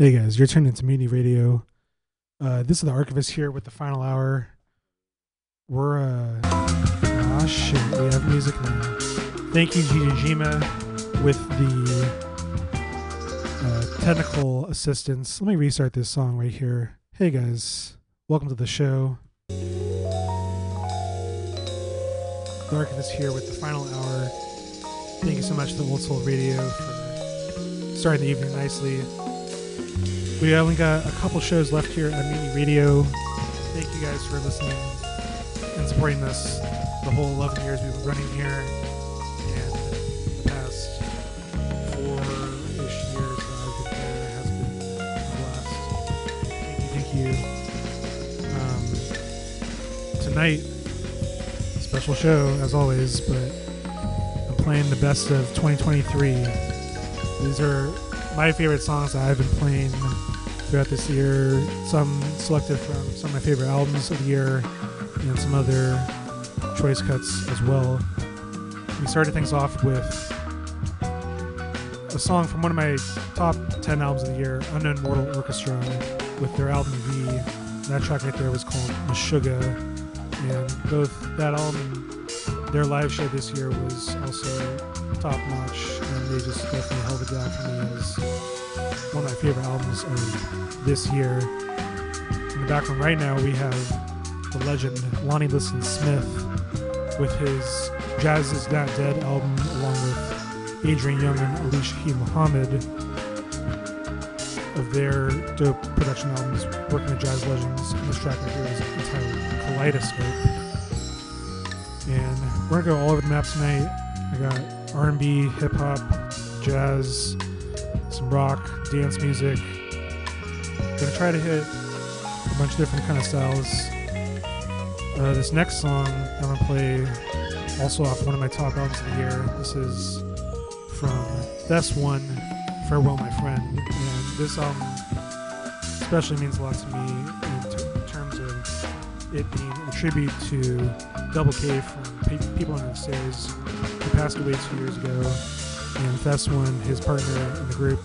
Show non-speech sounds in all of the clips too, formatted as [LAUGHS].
Hey guys, you're tuned into Mutiny Radio. Uh, this is the Archivist here with the final hour. We're uh ah shit, we have music now. Thank you, Jima, with the uh, technical assistance. Let me restart this song right here. Hey guys, welcome to the show. The Archivist here with the final hour. Thank you so much to Old Soul Radio for starting the evening nicely. We only got a couple shows left here at Mutiny Radio. Thank you guys for listening and supporting us the whole 11 years we've been running here and the past four-ish years I've been here has been a blast. Thank you, thank you. Um, tonight, special show as always, but I'm playing the best of 2023. These are my favorite songs that I've been playing throughout this year. Some selected from some of my favorite albums of the year, and some other choice cuts as well. We started things off with a song from one of my top 10 albums of the year, Unknown Mortal Orchestra, with their album V. That track right there was called Meshuggah, and both that album and their live show this year was also top notch, just definitely held down for me as one of my favorite albums of this year. In the background right now, we have the legend Lonnie Liston Smith with his Jazz Is Not Dead album, along with Adrian Younge and Ali Shaheed Muhammad of their dope production albums, working with jazz legends. And this track right here is entitled Kaleidoscope. And we're gonna go all over the map tonight. I got R&B, hip hop, jazz, some rock, dance music. Gonna try to hit a bunch of different kind of styles. Uh, this next song I'm gonna play also off one of my top albums of the year. This is from Thes One, Farewell My Friend. And this album especially means a lot to me in, in terms of it being a tribute to Double K from Pe- People on the Stairs, passed away two years ago. And Thes One, his partner in the group,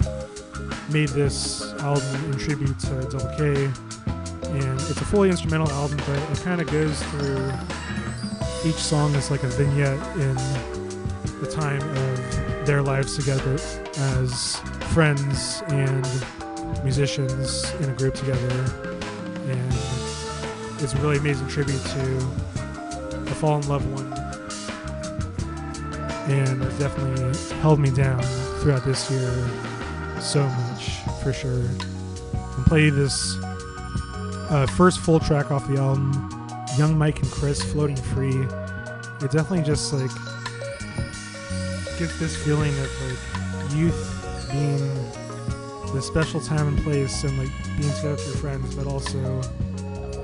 made this album in tribute to Double K. And it's a fully instrumental album, but it kind of goes through each song is like a vignette in the time of their lives together as friends and musicians in a group together. And it's a really amazing tribute to a fallen loved one. And it definitely held me down throughout this year so much, for sure. And play this uh, first full track off the album, Young Mike and Chris Floating Free. It definitely just like gives this feeling of like youth being the special time and place and like being together with your friends, but also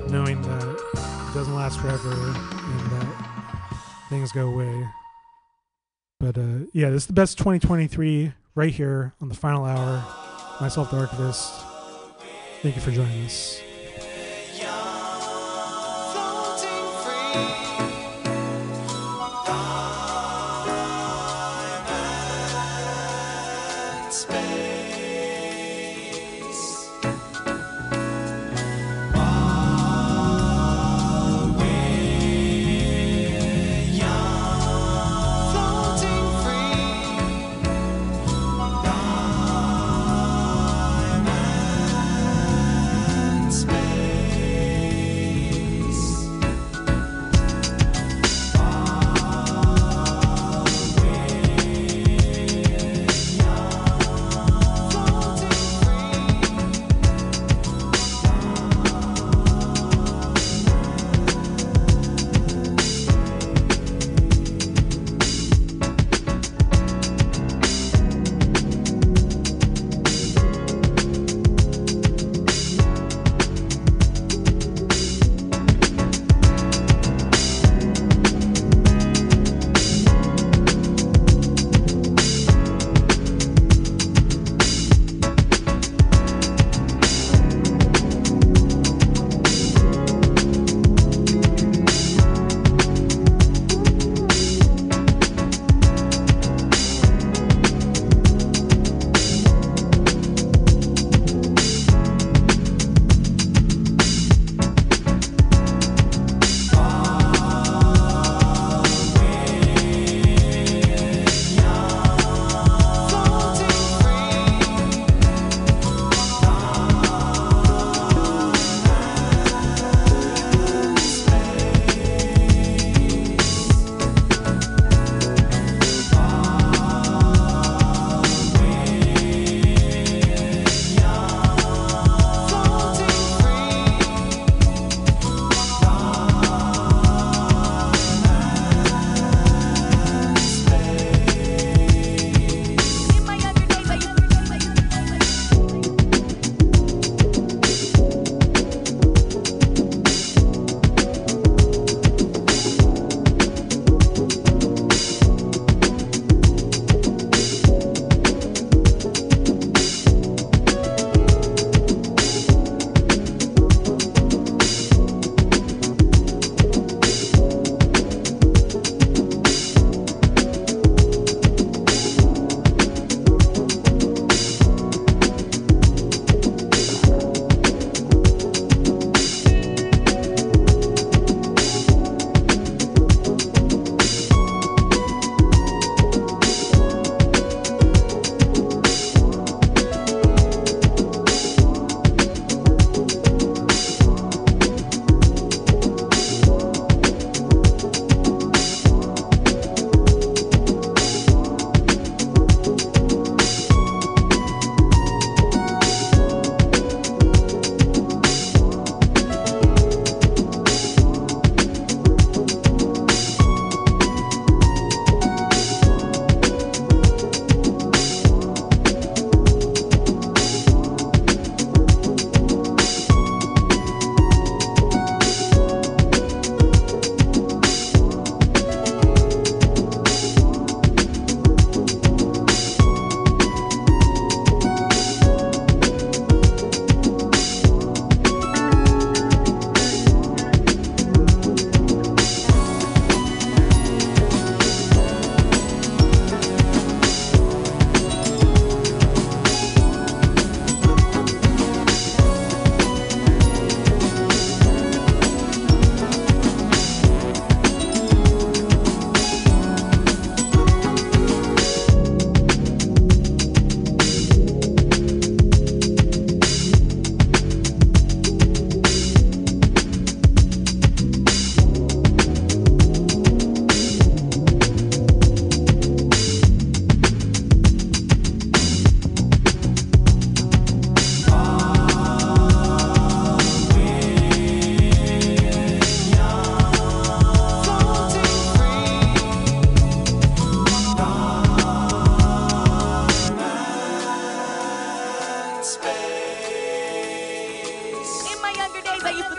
knowing that it doesn't last forever and that things go away. But uh, yeah, this is the best 2023 right here on the final hour. Myself, the Archivist. Thank you for joining us.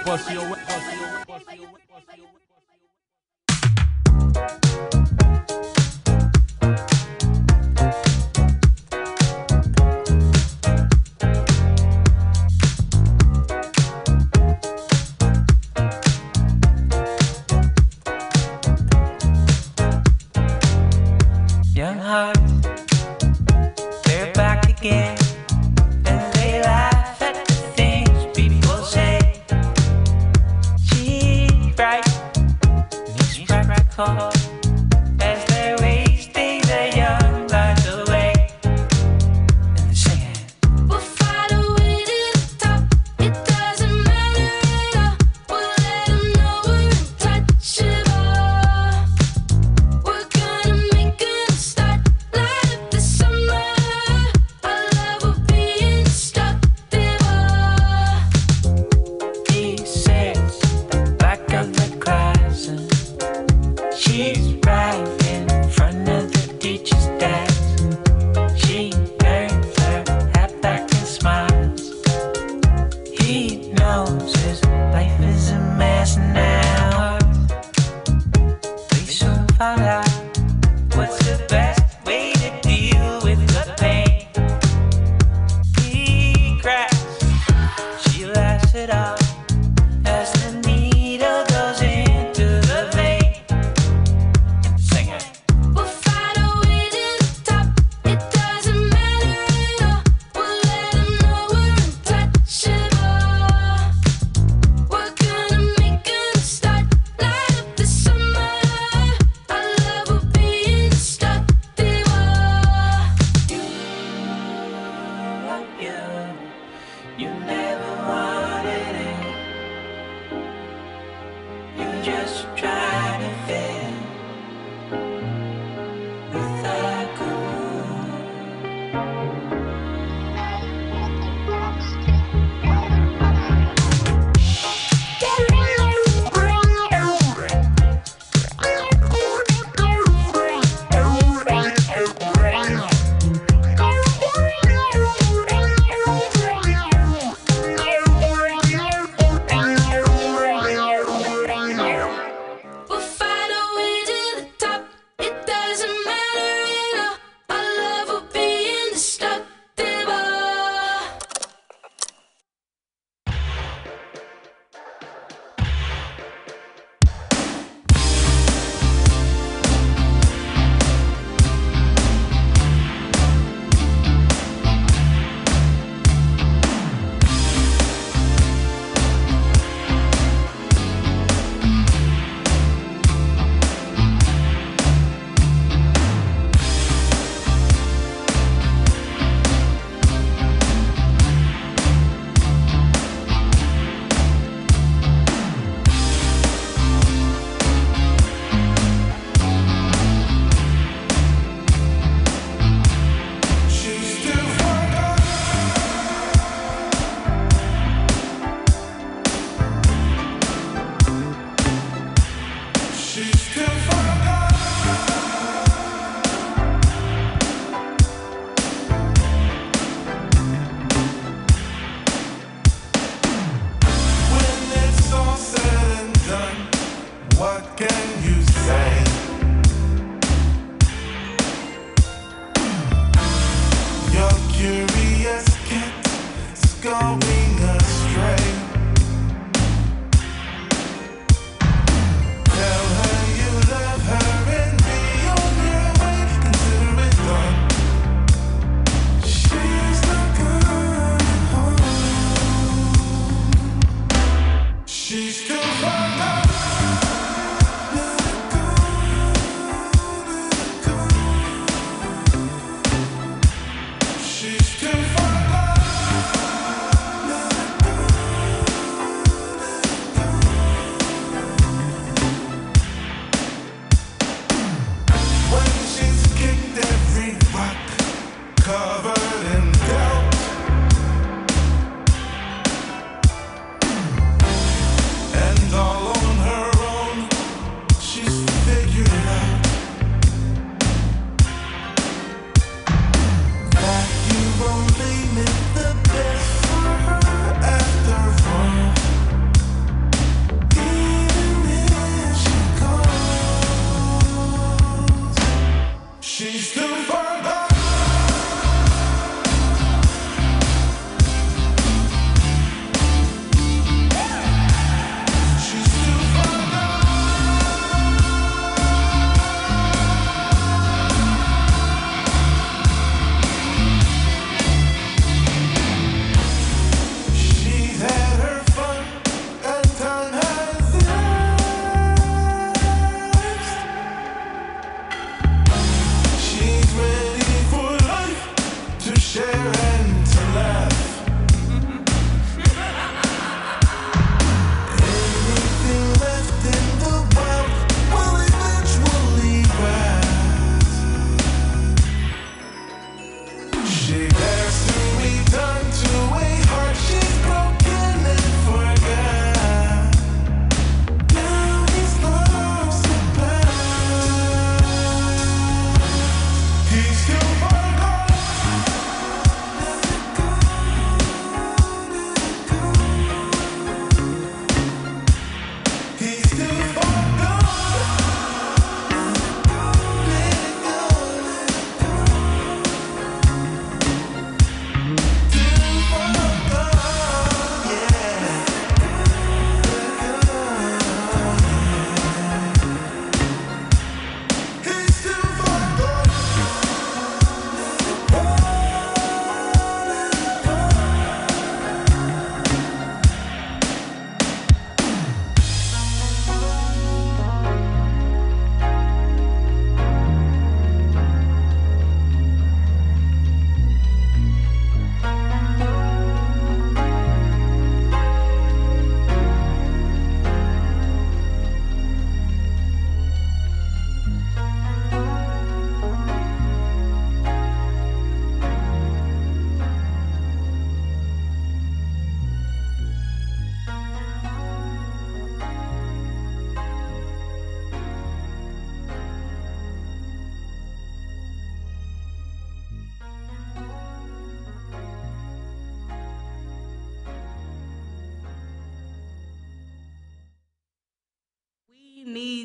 Bust your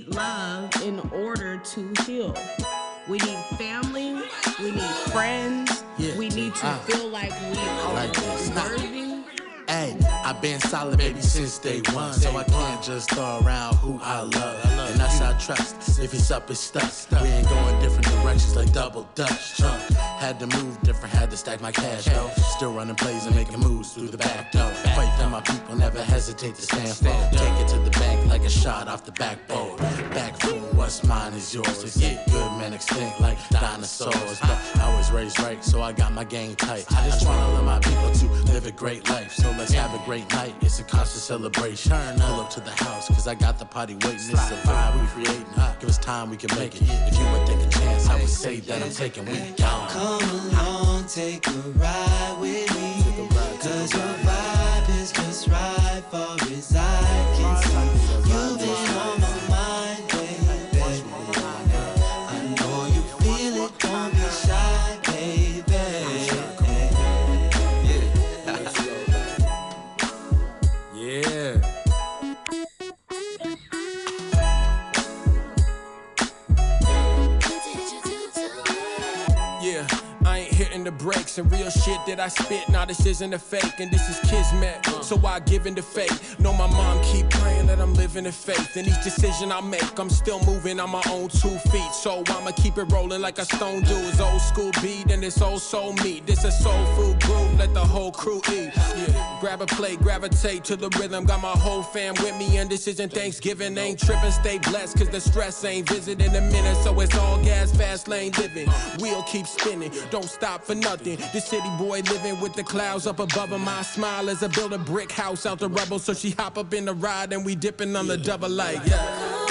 need love in order to heal. We need family. We need friends. Yeah. We need to Ah. feel like we are Like worthy. Hey, I've been solid, baby, since day one. So I can't just throw around who I love. And that's I trust. If it's up, it's stuck. We ain't going different directions like double dutch. Uh, had to move different, had to stack my cash though. Still running plays and making moves through the back door. Fight for my people, never hesitate to stand for. Take it to the bank like a shot off the backbone. Back for what's mine is yours. To get good men extinct like dinosaurs. But I was raised right, so I got my game tight. I just wanna let my people to live a great life. So let's have a great night. It's a constant celebration. Pull up to the house, cause I got the party waiting. It's a vibe we creating. Give us time, we can make it. If you would take a chance, I would say that I'm taking we gone. Come along, take a ride with me. Cause your vibe is just right for as brakes and real shit that I spit. Now this isn't a fake and this is kismet. So I give in to fate. Know my mom keep praying that I'm living in faith. And each decision I make, I'm still moving on my own two feet. So I'ma keep it rolling like a stone do. It's old school beat and it's old soul meat. This a soul food groove, let the whole crew eat. Yeah, grab a plate, gravitate to the rhythm. Got my whole fam with me and this isn't Thanksgiving. Ain't tripping, stay blessed cause the stress ain't visiting a minute. So it's all gas, fast lane living. Wheel keep spinning, don't stop for nothing. This city boy living with the clouds up above him. My smile as I build a brick house out the rubble. So she hop up in the ride and we dipping on the double like, yeah.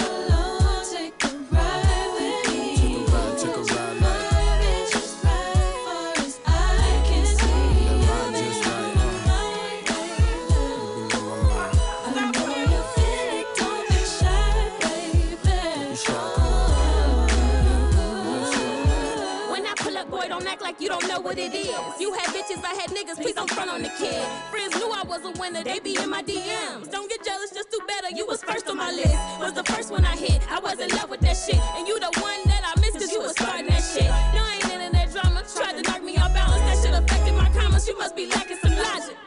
You don't know what it is. You had bitches, I had niggas, please don't front on the kid. Friends knew I was a winner, they be in my DMs. Don't get jealous, just do better. You was first on my list. Was the first one I hit. I was in love with that shit. And you the one that I missed, cause you was starting that shit. No, I ain't into that drama. Tried to knock me off balance. That shit affected my commas. You must be lacking some logic.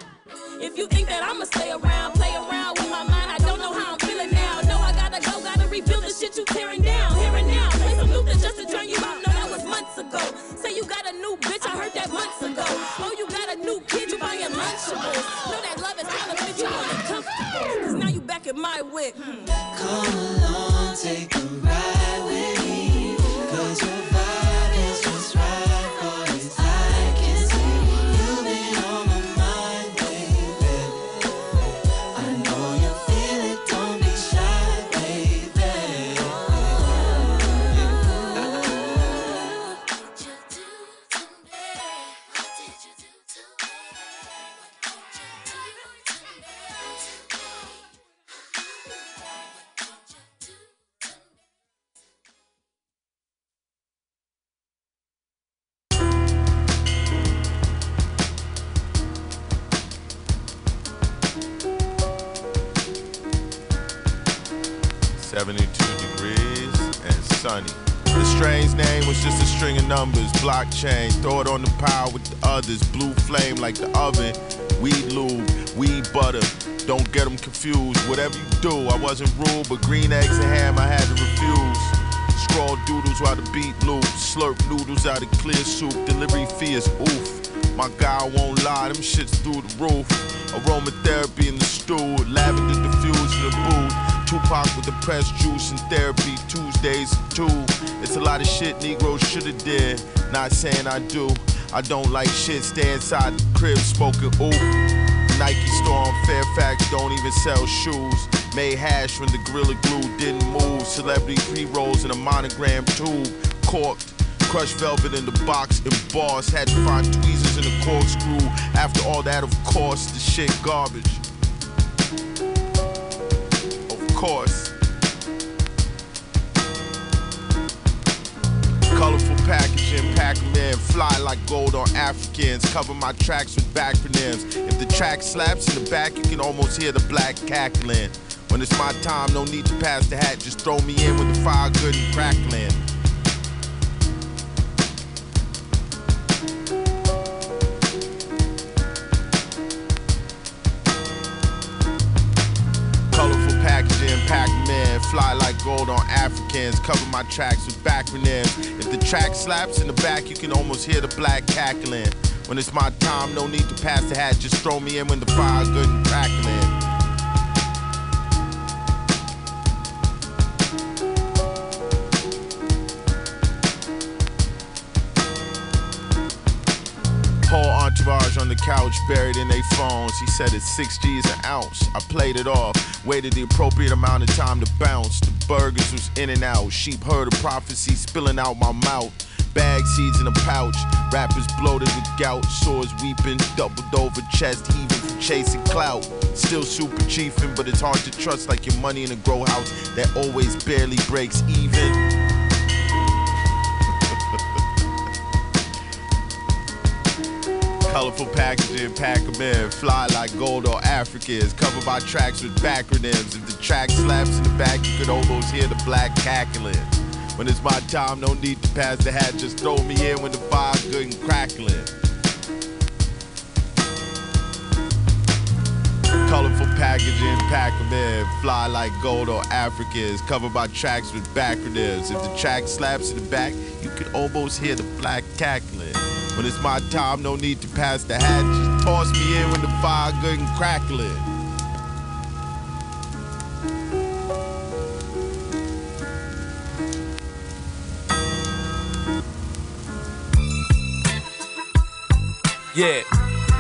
If you think that I'ma stay around, play around with my mind, I don't know how I'm feeling now. No, I gotta go, gotta rebuild the shit you tearing down. Here I heard that months ago. Oh, you got a new kid, you buying Lunchables. Know that love is counterfeit, you want it comfortable. Cause now you back at my whip. Hmm. Come along, take a ride 72 degrees and sunny. The strange name was just a string of numbers, blockchain, throw it on the pile with the others, blue flame like the oven, weed lube, weed butter, don't get them confused, whatever you do, I wasn't rude, but green eggs and ham I had to refuse. Scrawl doodles while the beat loops, slurp noodles out of clear soup, delivery fee is oof. My guy won't lie, them shits through the roof. Aromatherapy in the stool, lavender diffused in the booth. Tupac with the press juice and therapy Tuesdays too. It's a lot of shit Negroes shoulda did. Not saying I do. I don't like shit. Stay inside the crib smoking ooh. Nike store on Fairfax don't even sell shoes. Made hash when the Gorilla Glue didn't move. Celebrity pre-rolls in a monogram tube. Corked. Crushed velvet in the box embossed. Had to find tweezers in the corkscrew. After all that, of course, the shit garbage. Course. Colorful packaging, pack 'em in, fly like gold on Africans. Cover my tracks with backronyms. If the track slaps in the back, you can almost hear the black cackling. When it's my time, no need to pass the hat. Just throw me in with the fire good and crackling. Gold on Africans. Cover my tracks with backronyms. If the track slaps in the back, you can almost hear the black cackling. When it's my time, no need to pass the hat. Just throw me in when the fire good and crackling. Couch, buried in their phones. He said it's six G's an ounce. I played it off, waited the appropriate amount of time to bounce. The burgers was in and out. Sheep heard a prophecy spilling out my mouth. Bag seeds in a pouch. Rappers bloated with gout. Sores weeping, doubled over chest heaving chasing clout. Still super chiefin', but it's hard to trust like your money in a grow house that always barely breaks even. Colorful packaging, pack 'em in. Fly like gold or Africans. Covered by tracks with backronyms. If the track slaps in the back, you could almost hear the black cackling. When it's my time, no need to pass the hat. Just throw me in when the fire's good and crackling. Colorful packaging, pack 'em in. Fly like gold or Africans. Covered by tracks with backronyms. If the track slaps in the back, you can almost hear the black cackling. When it's my time, no need to pass the hat. Just toss me in when the fire good and crackling. Yeah,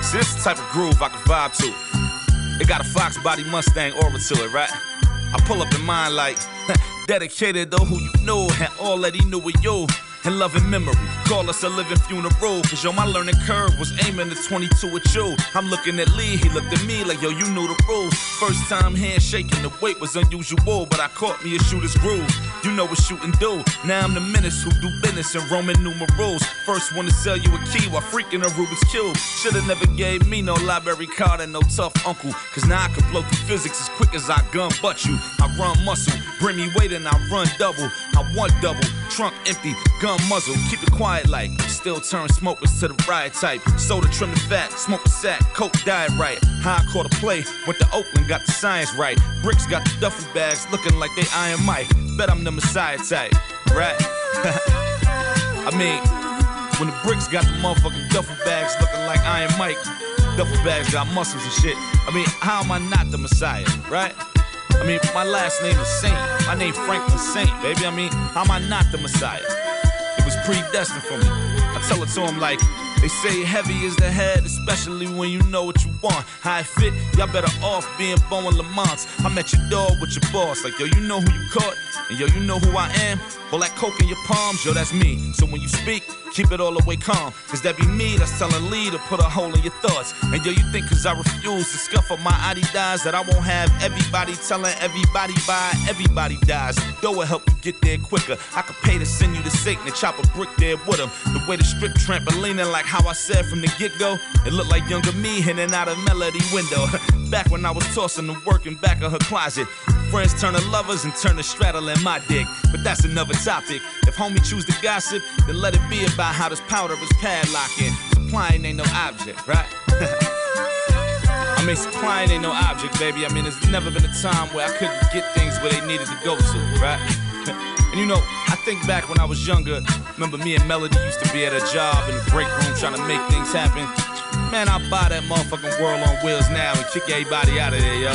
see, this is the type of groove I can vibe to. It got a Fox body Mustang aura to it, right? I pull up in mine like [LAUGHS] dedicated to who you know and all that he knew of you. And loving memory, call us a living funeral. Cause yo, my learning curve was aiming at 22 with you. I'm looking at Lee, he looked at me like, yo, you knew the rules. First time handshaking, the weight was unusual, but I caught me a shooter's groove. You know what shooting do. Now I'm the menace who do business in Roman numerals. First one to sell you a key while freaking a Rubik's Cube. Shoulda never gave me no library card and no tough uncle. Cause now I can blow through physics as quick as I gun butt you. I run muscle, bring me weight and I run double. I want double, trunk empty, gun muzzle. Keep it quiet like still turn smokers to the riot type. Soda trim the fat, smoke a sack, coke diet right. High caught a play, went to Oakland, got the science right. Bricks got the duffel bags looking like they Iron Mike. Bet I'm the Messiah type, right? [LAUGHS] I mean, when the bricks got the motherfucking duffel bags looking like Iron Mike, duffel bags got muscles and shit. I mean, how am I not the Messiah, right? I mean, my last name is Saint. My name Franklin Saint, baby. I mean, how am I not the Messiah? It was predestined for me. I tell it to him like, they say heavy is the head, especially when you know what you want. How it fit, y'all better off being born Lamont's. I'm at your door with your boss, like yo, you know who you caught, and yo, you know who I am. All that coke in your palms, yo, that's me. So when you speak, keep it all the way calm. Cause that be me that's telling Lee to put a hole in your thoughts. And yo, you think cause I refuse to scuff up my Adidas that I won't have everybody telling everybody bye, everybody dies. Though will help you get there quicker. I could pay to send you to Satan and chop a brick there with him. The way the strip trampolining, like how I said from the get go, it looked like younger me hitting out a melody window. [LAUGHS] back when I was tossing the work in back of her closet. Friends turning lovers and turning straddling my dick. But that's another topic. If homie choose to gossip, then let it be about how this powder is padlocking. Supplying ain't no object, right? [LAUGHS] I mean, supplying ain't no object, baby. I mean, there's never been a time where I couldn't get things where they needed to go to, right? [LAUGHS] and you know, I think back when I was younger. Remember me and Melody used to be at a job in the break room trying to make things happen. Man, I'll buy that motherfucking world on wheels now and kick everybody out of there, yo.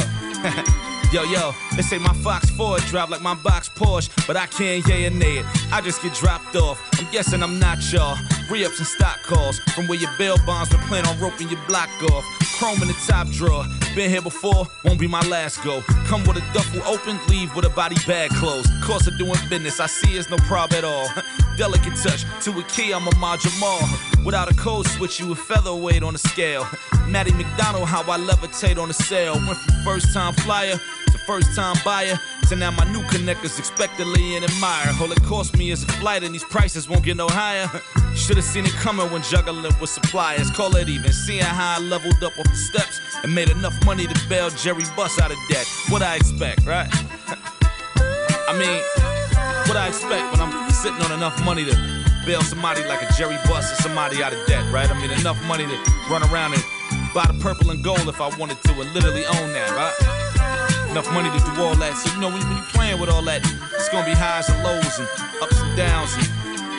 [LAUGHS] Yo, yo, they say my Fox Ford drive like my box Porsche, but I can't yay or nay it. I just get dropped off. I'm guessing I'm not y'all. Re-ups and stock calls from where your bail bonds been planning on roping your block off. Chrome in the top drawer. Been here before, won't be my last go. Come with a duffel open, leave with a body bag closed. Cost of doing business, I see it's no problem at all. [LAUGHS] Delicate touch to a key, I'm Ahmad Jamal. Without a code switch, you a featherweight on the scale. [LAUGHS] Maddie McDonald, how I levitate on the sale. Went from first time flyer first time buyer. So now my new connectors expectantly and admire. All it cost me is a flight and these prices won't get no higher. [LAUGHS] Should've seen it coming when juggling with suppliers. Call it even. Seeing how I leveled up off the steps and made enough money to bail Jerry Buss out of debt. What I expect, right? [LAUGHS] I mean, what I expect when I'm sitting on enough money to bail somebody like a Jerry Buss or somebody out of debt, right? I mean, enough money to run around and buy the purple and gold if I wanted to and literally own that, right? Enough money to do all that. So, you know, when, when you're playing with all that, it's gonna be highs and lows and ups and downs and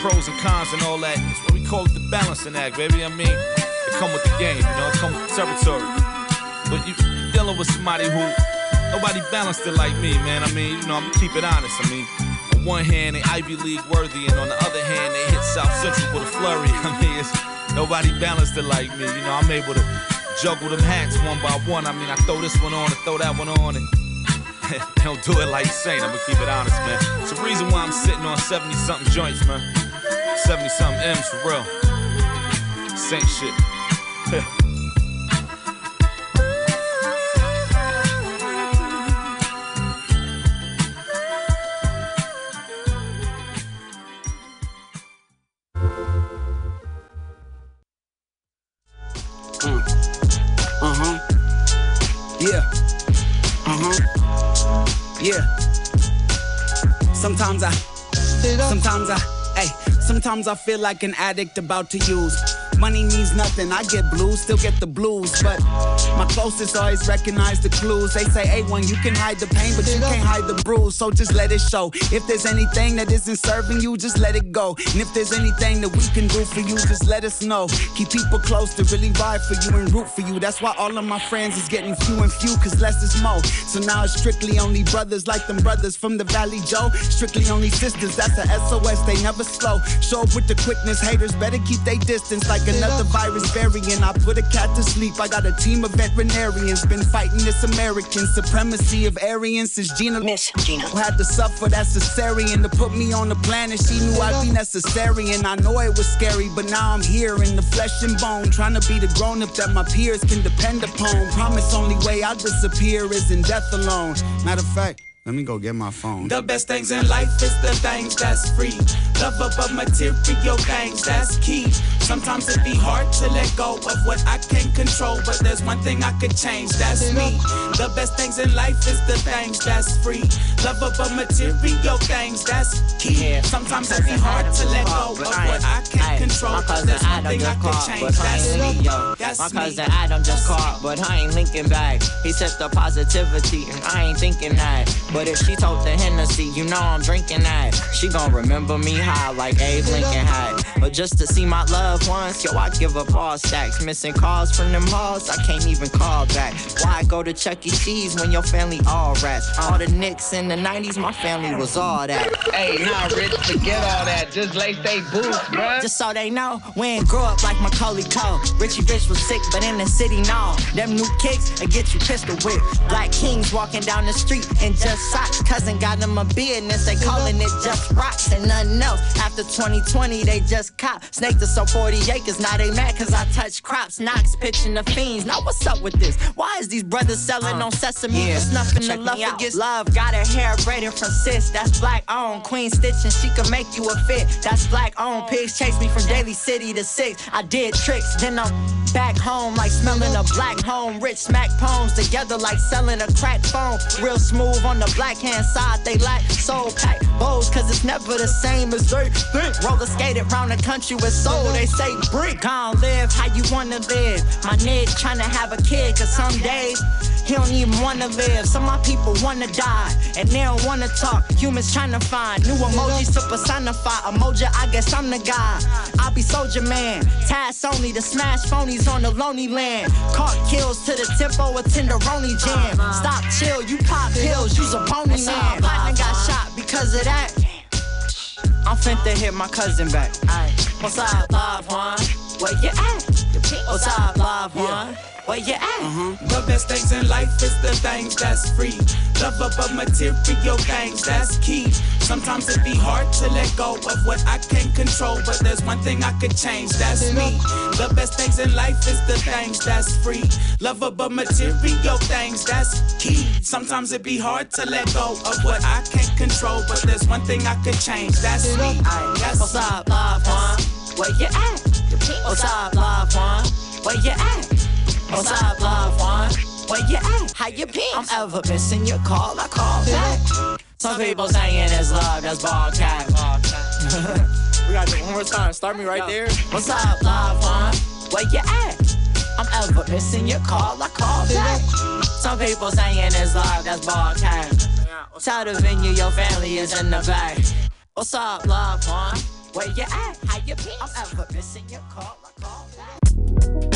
pros and cons and all that. That's what we call it the balancing act, baby. I mean, it come with the game, you know, it come with the territory. But you you dealing with somebody who nobody balanced it like me, man. I mean, you know, I'm keep it honest. I mean, on one hand they Ivy League worthy, and on the other hand they hit South Central with a flurry. [LAUGHS] I mean, it's nobody balanced it like me. You know, I'm able to juggle them hats one by one. I mean, I throw this one on and throw that one on, and [LAUGHS] don't do it like Saint. I'm gonna keep it honest, man. It's the reason why I'm sitting on 70 something joints, man. 70 something M's for real. Saint shit. Uh [LAUGHS] huh. Yeah. Uh huh. Yeah. Sometimes I, sometimes I, hey, sometimes I feel like an addict about to use. Money means nothing. I get blues, still get the blues, but my closest always recognize the clues. They say, hey, one, you can hide the pain, but you can't hide the bruise. So just let it show. If there's anything that isn't serving you, just let it go. And if there's anything that we can do for you, just let us know. Keep people close to really ride for you and root for you. That's why all of my friends is getting few and few, cause less is more. So now it's strictly only brothers like them brothers from the Valley Joe. Strictly only sisters, that's a SOS, they never slow. Show up with the quickness, haters better keep they distance like another virus variant. I put a cat to sleep, I got a team of veterinarians. Been fighting this American supremacy of Aryans since Gina Miss Gina had to suffer that cesarean to put me on the planet. She knew I'd be necessary, and I know it was scary, but now I'm here in the flesh and bone, trying to be the grown up that my peers can depend upon. Promise only way I disappear is in death alone. Matter of fact, let me go get my phone. The best things in life is the things that's free. Love above material things, that's key. Sometimes it be hard to let go of what I can't control, but there's one thing I could change, that's me. The best things in life is the things that's free. Love above material things, that's key. Sometimes it be hard to let go of what I can't control, but cousin there's one thing I just could change, but I that's me. That's My cousin Adam just called, but I ain't linking back. He said the positivity, and I ain't thinking that. But if she told the Hennessy, you know I'm drinking that. She gon' remember me high like Abe Lincoln had. But just to see my loved ones, yo, I give up all stacks. Missing calls from them halls, I can't even call back. Why go to Chuck E. Cheese when your family all rats? All the Knicks in the 90s, my family was all that. Hey, nah, Rich, forget all that. Just lace they boots, bruh. Just so they know, we ain't grow up like Macaulay Cole. Richie Rich was sick, but in the city, no. Them new kicks, they get you pistol whipped. Black kings walking down the street and just socks. Cousin got them a business, they calling it just rocks and nothing else. After 2020, they just cop. Snake to some 40 acres, now they mad cause I touch crops. Knox pitching the fiends. Now what's up with this? Why is these brothers selling on sesame? Yeah. Snuffing the love against love. Got her hair braided from sis, that's black on. Queen stitching, she can make you a fit. That's black on. Pigs chase me from Daly City to six. I did tricks, then I'm back home like smelling a black home. Rich smack poems together like selling a crack phone. Real smooth on the black hand side, they lack soul pack bowls, cause it's never the same as they think. Roller skated round the country with soul, they say brick. Gon' live how you wanna live. My nigga tryna have a kid, cause some days he don't even wanna live. Some of my people wanna die, and they don't wanna talk. Humans tryna find new emojis to personify. Emoji, I guess I'm the guy. I'll be soldier man. Task only to smash phonies on the lonely land. Caught kills to the tempo of Tenderoni jam. Stop, chill, you pop pills, you's a pony man. Platinum got shot because of that. I'm finna hit my cousin back. What's up, live one? Where you at? What's up, live one? Where you at? Uh-huh. The best things in life is the things that's free. Love above material things, that's key. Sometimes it be hard to let go of what I can't control, but there's one thing I could change, that's me. The best things in life is the things that's free. Love above material things, that's key. Sometimes it be hard to let go of what I can't control, but there's one thing I could change, that's me. That's where you at? What's up, loved one? Where you at? What's up, loved one? Where you at? How you been? I'm ever missing your call. I call back. Some people saying it's love, that's ball cat. we gotta do it one more time. Start me right there. What's up, loved one? Where you at? I'm ever missing your call. I call back. Some people saying it's love, that's ball cat. Tired of venue your family is in the back. What's up, love one? Where you at? How you been? I'm ever missing your call. I call back.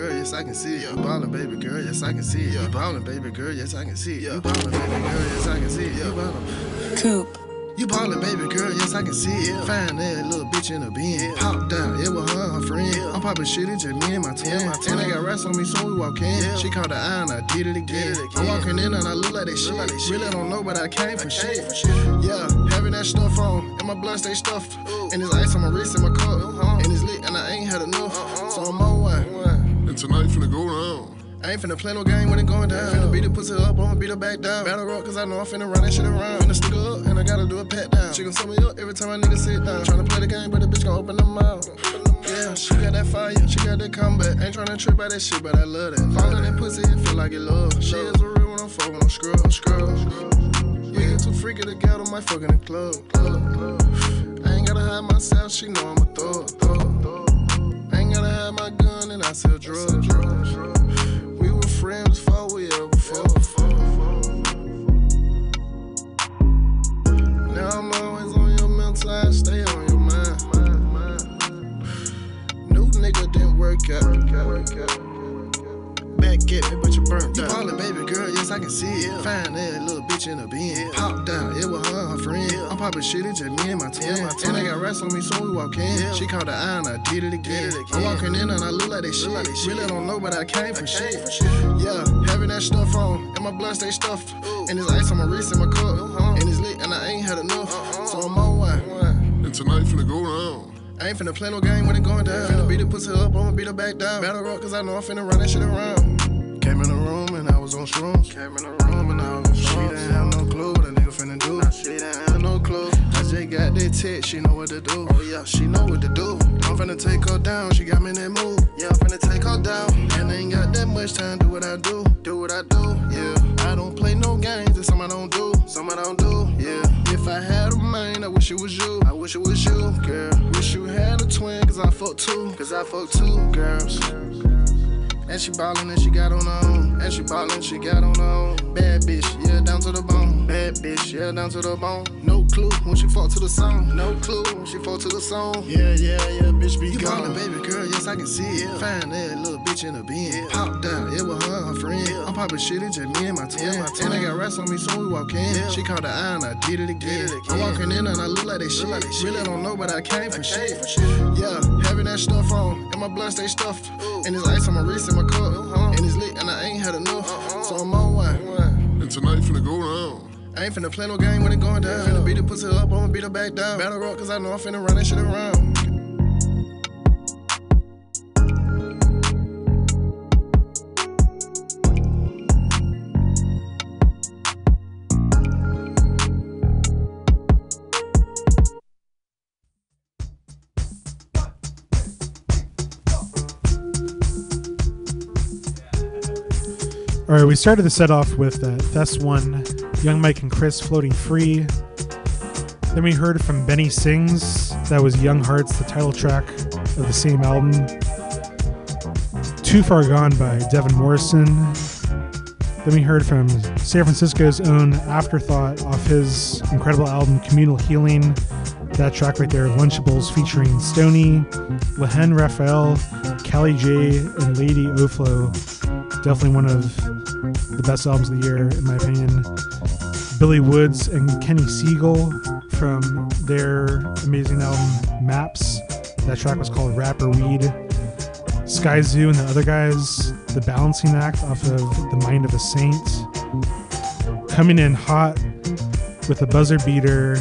Girl, yes I can see it. You ballin', baby girl, yes I can see it. You ballin', baby girl, yes I can see it. You ballin', baby girl, yes I can see it. You ballin'. Coop. You ballin', baby girl, yes I can see it. Find that little bitch in a bin. Pop down, it was her and her friend. I'm poppin' shit, it's just me and my ten. And I got rats on me, so we walk in. She called the eye and I did it again. I'm walking in and I look like that shit. Really don't know, but I came from shit. Yeah, having that stuff on, and my blood stay stuffed. And there's ice on my wrist and my cup. And it's lit, and I ain't had enough. So I'm on one. Tonight finna go down. I ain't finna play no game when it going down. Finna beat the pussy up, I'ma beat her back down. Battle rock, cause I know I'm finna run that shit around. Finna stick her up, and I gotta do a pat down. She gon' sum me up every time a nigga sit down. Tryna play the game, but the bitch gon' open her mouth. Yeah, she got that fire, she got that combat. Ain't tryna trip by that shit, but I love that. Fallin' that pussy, it feel like it love. She is a real when I'm fucking, I'm scrub, I'm scrub. You get too freaky to get on my fucking club. club. I ain't gotta hide myself, she know I'm a thug. thug. Gun and I sell drugs. We were friends before we ever fucked. Now I'm always on your mental, I stay on your mind. New nigga didn't work out. Back at me, but you burnt out. You ballin', baby girl, yes I can see it. Find that little bitch in a bin. Pop down, it was her and her friend. I'm poppin' shit, it's just me and my ten. And I got rats on me, so we walk in. She called the eye and I did it again. I'm walking in and I look like that shit. Really don't know, but I came for, from shit. Yeah, having that stuff on, and my blood stay stuffed. And there's ice on my wrist and my cup. Uh-huh. And it's lit, and I ain't had enough. Uh-uh. So I'm on one. And tonight finna go down. I ain't finna play no game when it going down. Finna beat the pussy up, I'ma beat her back down. Battle rock, cause I know I'm finna run that shit around. Came in the room and I was on shrooms. Came in the room and I was on shrooms. She didn't have no clue what a nigga finna do. She didn't have no clue. I just got that text, she know what to do. Oh yeah, she know what to do. I'm finna take her down, she got me in that mood. Yeah, I'm finna take her down. And I ain't got that much time, do what I do. Do what I do, yeah. I don't play no games, it's something I don't do. Something I don't do. If I had a mind, I wish it was you. I wish it was you, girl. Wish you had a twin, cause I fuck two. Cause I fuck two girls. And she ballin' and she got on her own. And she ballin', she got on her own. Bad bitch, yeah, down to the bone. Bad bitch, yeah, down to the bone. No clue when she fall to the song. No clue when she fall to the song. Yeah, yeah, yeah, bitch be you gone. baby girl, yes, I can see it. Find that little bitch in a bin. Pop down, it was her and her friend. I'm poppin' shit, it's just me and my ten. And I got rats on me, so we walk in. She called the eye and I did it again. I'm walking in and I look like that shit. Really don't know, but I came from shit. Yeah, having that stuff on, and my blood stay stuffed. And there's ice on my wrist and my cup. And it's lit, and I ain't had enough. So I'm on one. And tonight finna go down. I ain't finna play no game when it going down. Finna beat the pussy up, I'ma beat her back down. Battle rock, cause I know I'm finna run that shit around. All right, we started the set off with uh, Thes One, Young Mike and Chris floating free. Then we heard from Benny Sings, that was Young Hearts, the title track of the same album. Too Far Gone by Devin Morrison. Then we heard from San Francisco's own Afterthought off his incredible album Communal Healing. That track right there, Lunchables featuring Stony, Lehen Raphael, Callie J, and Lady Oflo. Definitely one of the best albums of the year, in my opinion. Billy Woods and Kenny Segal from their amazing album Maps. That track was called Rapper Weed. Skyzoo and the other guys, The Balancing Act off of The Mind of a Saint. Coming in hot with a buzzer beater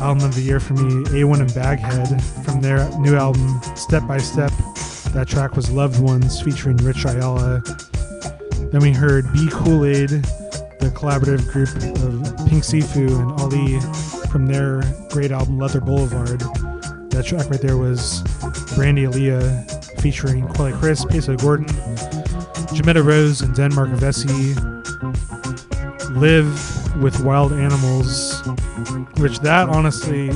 album of the year for me, A1 and Baghead from their new album Step by Step. That track was Loved Ones featuring Rich Ayala. Then we heard B. Cool-Aid, the collaborative group of Pink Siifu and Ahwlee from their great album Leather Boulevard. That track right there was Brandy Aaliyah featuring Quelle Chris, Peso Gordon, Jametta Rose, and Denmark Vesey. Liv.e with Wild Animals, which that honestly,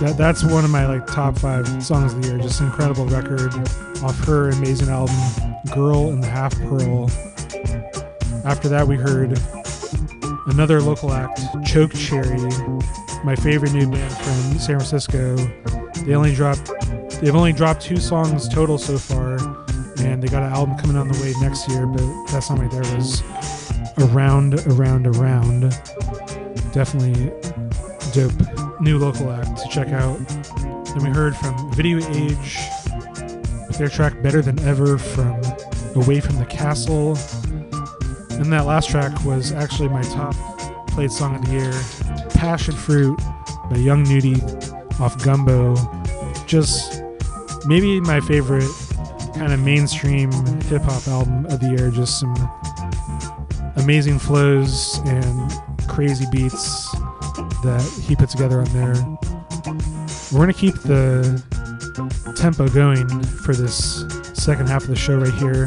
that that's one of my like top five songs of the year. Just incredible record off her amazing album, Girl in the Half Pearl. After that, we heard another local act, Choke Cherry, my favorite new band from San Francisco. They only dropped They've only dropped two songs total so far, and they got an album coming on the way next year. But that song right there was around, around, around. Definitely dope new local act to check out. Then we heard from Video Age their track Better Than Ever from Away from the Castle. And that last track was actually my top played song of the year Passion Fruit by Young Nudy off Gumbo. Just maybe my favorite kind of mainstream hip hop album of the year. Just some amazing flows and crazy beats that he put together on there. We're going to keep the tempo going for this second half of the show right here.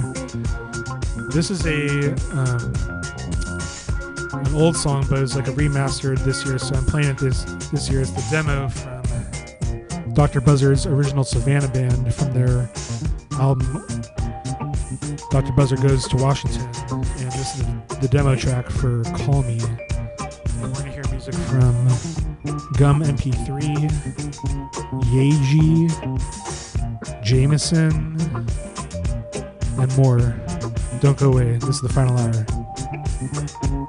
This is a um, an old song, but it's like a remastered this year, so I'm playing it this this year. It's the demo from Dr. Buzzard's original Savannah band from their album Dr. Buzzard Goes to Washington, and this is the, the demo track for Call Me. We're gonna hear music from Gum MP3, Yeji, Jameson, and more. Don't go away. This is the final hour.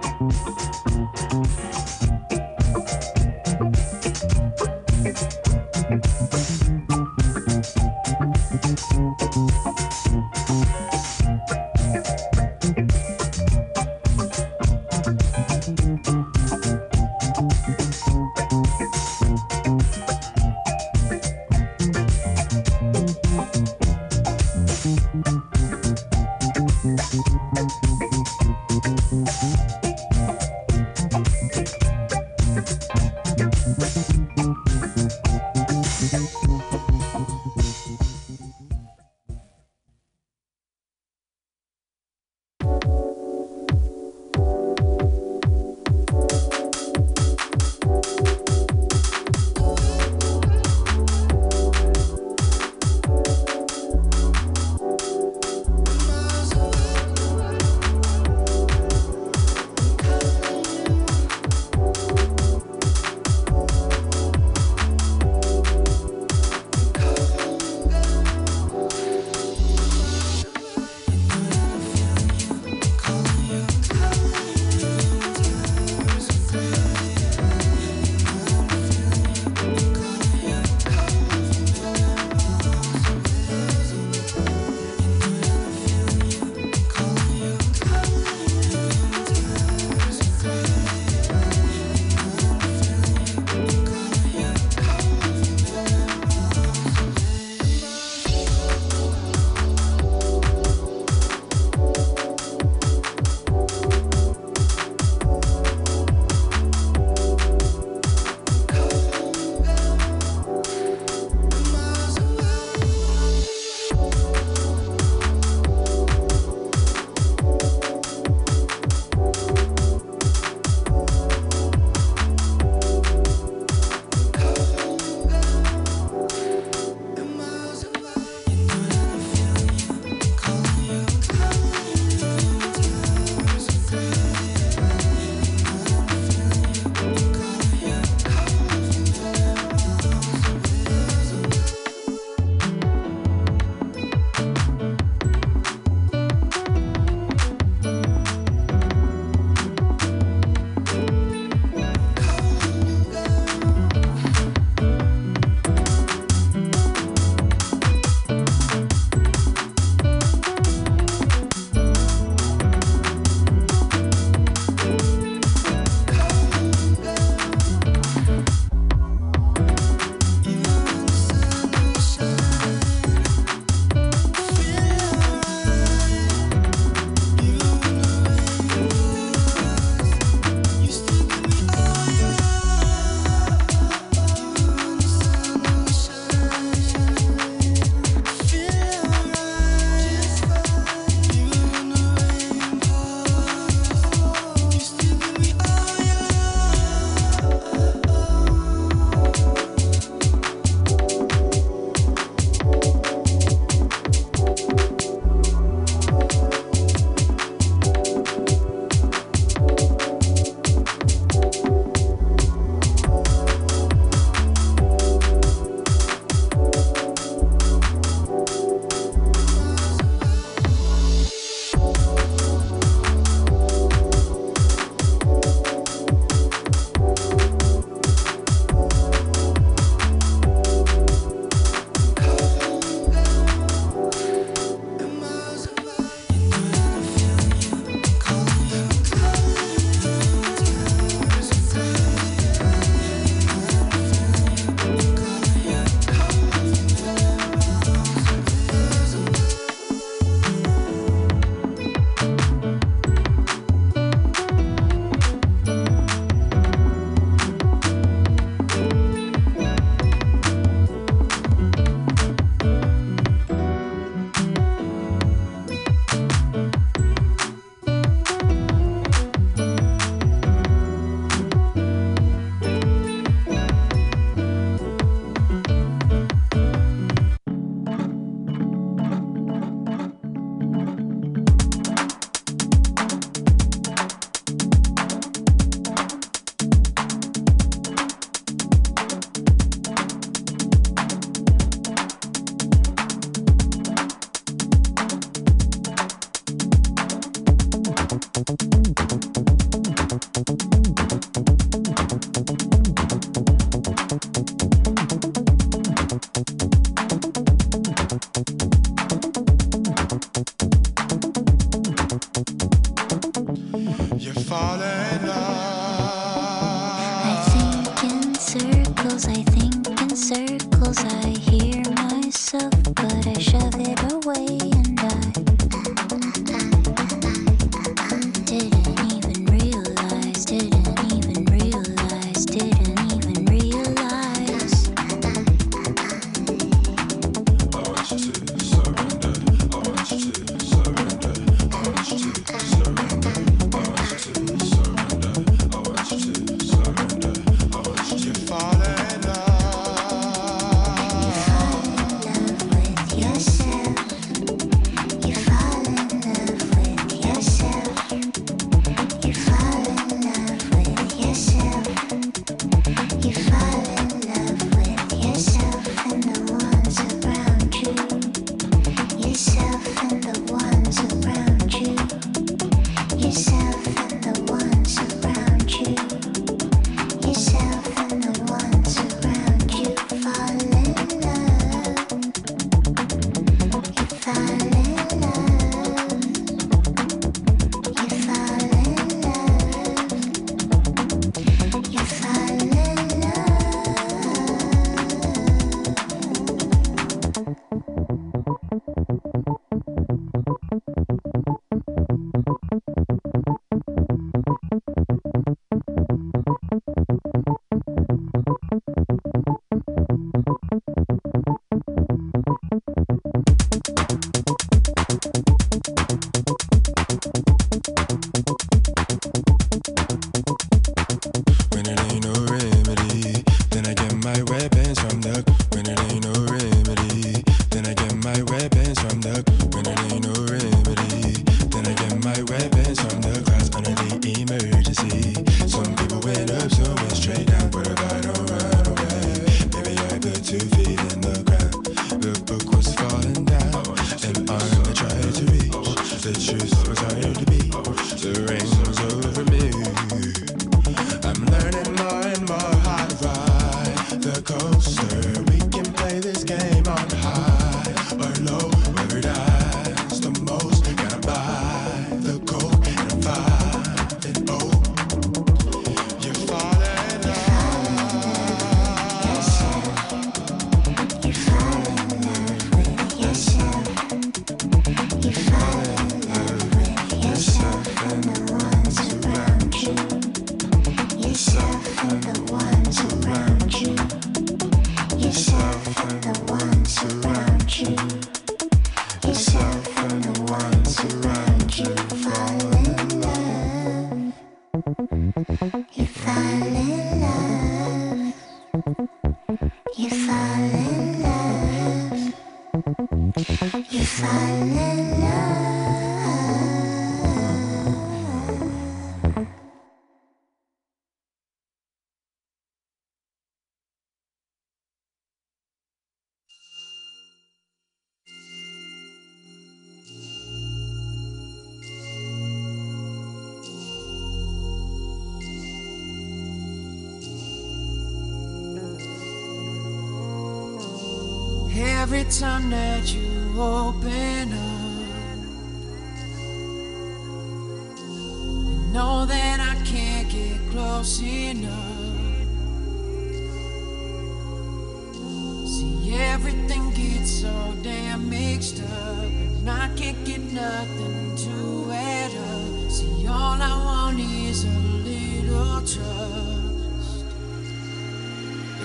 get so damn mixed up. And I can't get nothing to add up. See, all I want is a little trust.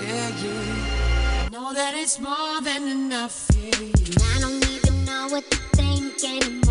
Yeah, yeah. I know that it's more than enough. Yeah, yeah. And I don't even know what to think anymore.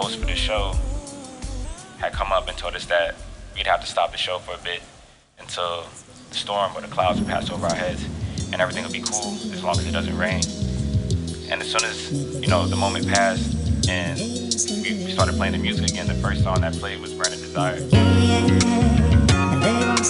Hosts for the show had come up and told us that we'd have to stop the show for a bit until the storm or the clouds would pass over our heads and everything would be cool as long as it doesn't rain. And as soon as, you know, the moment passed and we, started playing the music again, the first song that played was Burning Desire. And they won't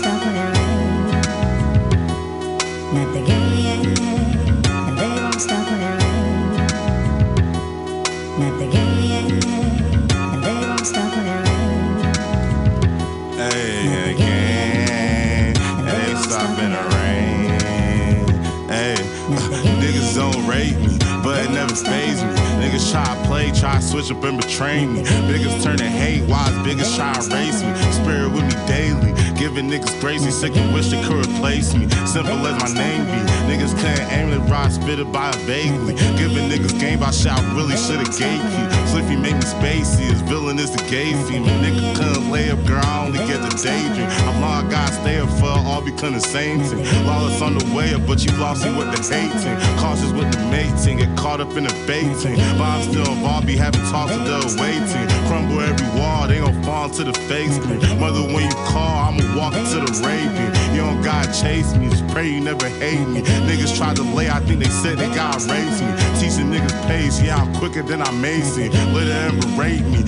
me. Niggas try to play, try to switch up and betray me. Niggas turn to hate, why biggest try to race me. Spirit with me daily, giving niggas crazy, sick and wish they could replace me. Simple as my name be. Niggas couldn't aim it right, spit it by vaguely. Giving niggas game by shot, really should've gatekeep. Sliffy make me spacey, his villain is the gay. A nigga couldn't lay up, girl, I only get the daydream. I'm all I gotta stay up for all become the same thing. Lawless on the way up, but you lost it with the hating. Cautious with the mating, get caught up in the baiting. But I'm still involved, be having talks with the waiting. Crumble every wall, they gon' fall to the face. Mother, when you call, I'ma walk into the raving. You don't gotta chase me, just pray you never hate me. Niggas try to lay, I think they said they gotta raise me. Teaching niggas pace, yeah, I'm quicker than I Mason. Let it ever rate me,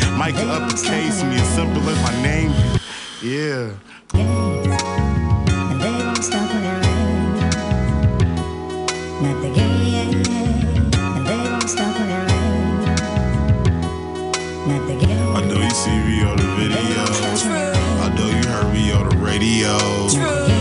uppercase me, as simple as my name. Yeah. And they won't stop when it rains. Not the game, and they won't stop when it rains. Not the game. I know you see me on the video. I know you heard me on the radio. I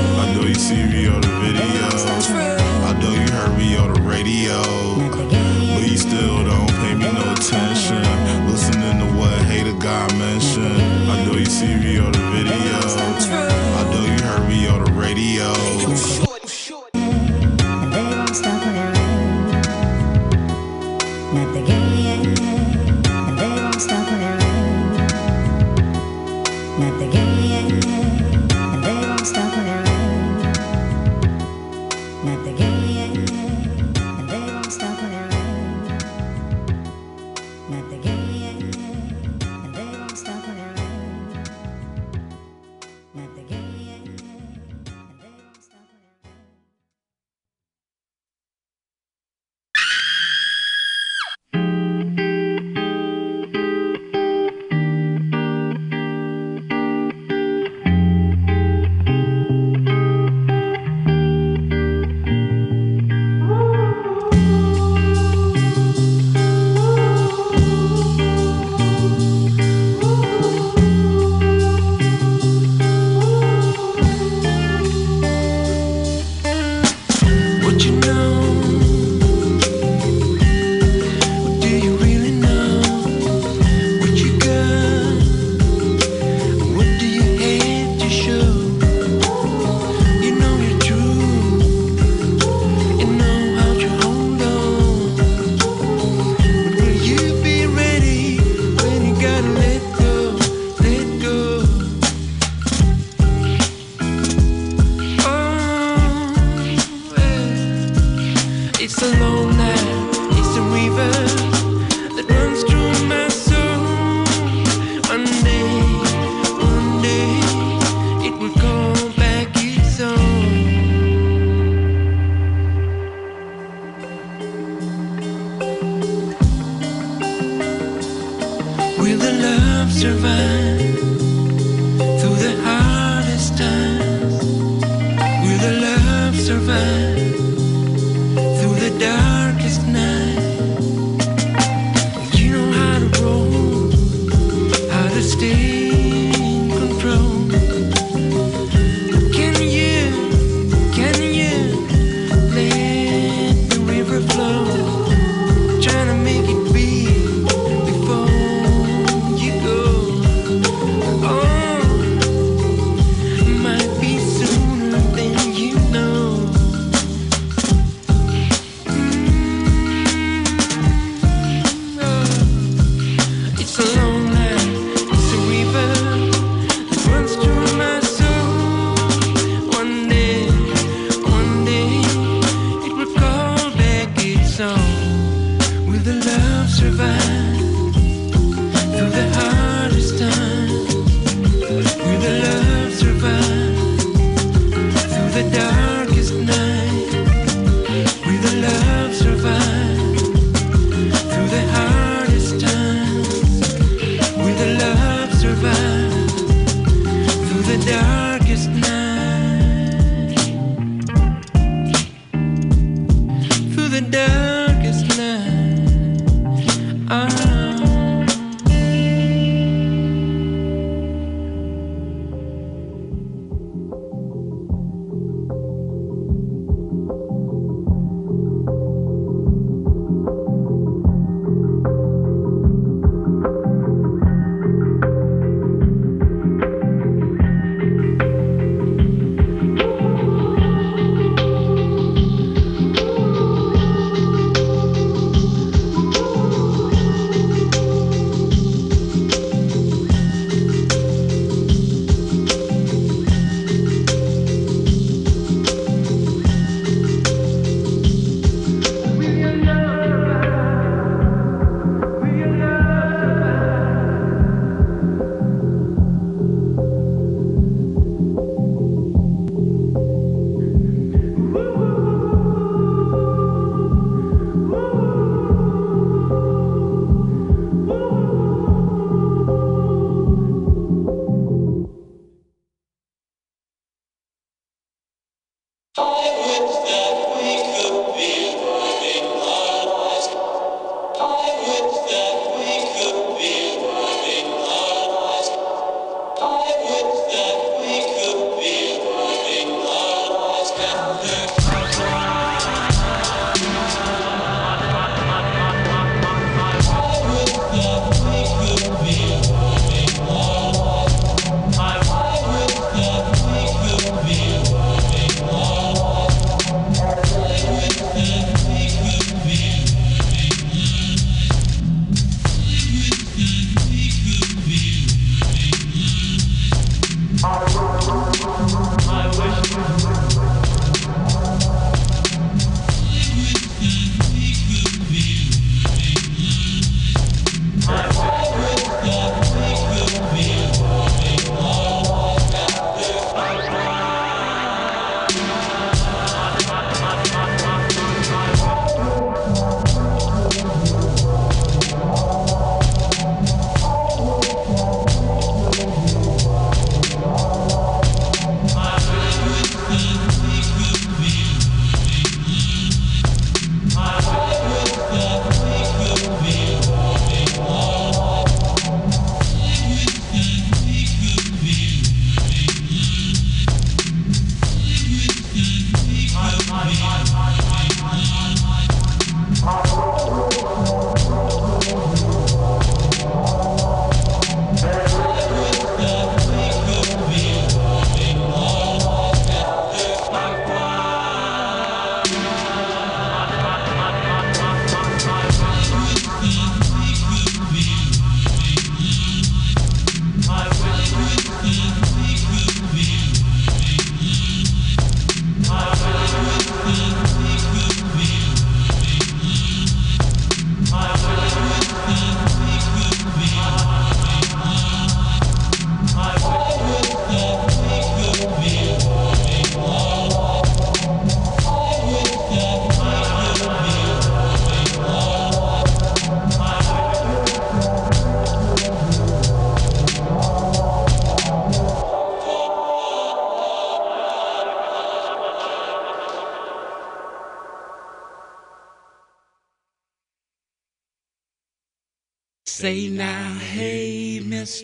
It's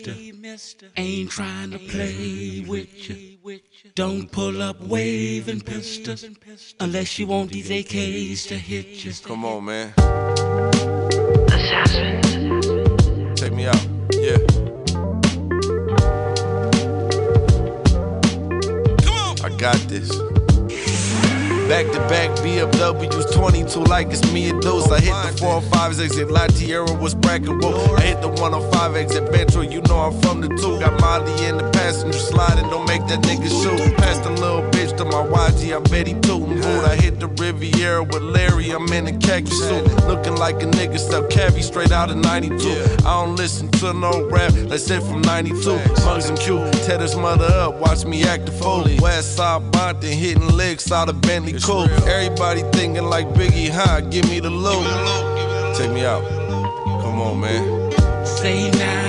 mister, ain't trying to play with you. Don't pull up waving pistols unless you want these AKs to hit you. Come on, man. Take me out. BMWs 22 like it's me and Deuce. I hit the 405s exit, La Tierra was whoa. I hit the 105 exit Metro, you know I'm from the two. Got Molly in the passenger sliding, don't make that nigga shoot. Passed a little bitch to my YG, I bet he tootin' boot. I hit the Riviera with Larry, I'm in a khaki suit. Looking like a nigga stuff cavi straight out of 92. I don't listen to no rap, that's it from 92. Muggs and Q, tear this mother up, watch me act a fool. West side Bonton, hitting licks out of Bentley Cool. Everybody thinking like Biggie, huh? Give me the loot. Take me out. Come on, man. Say now,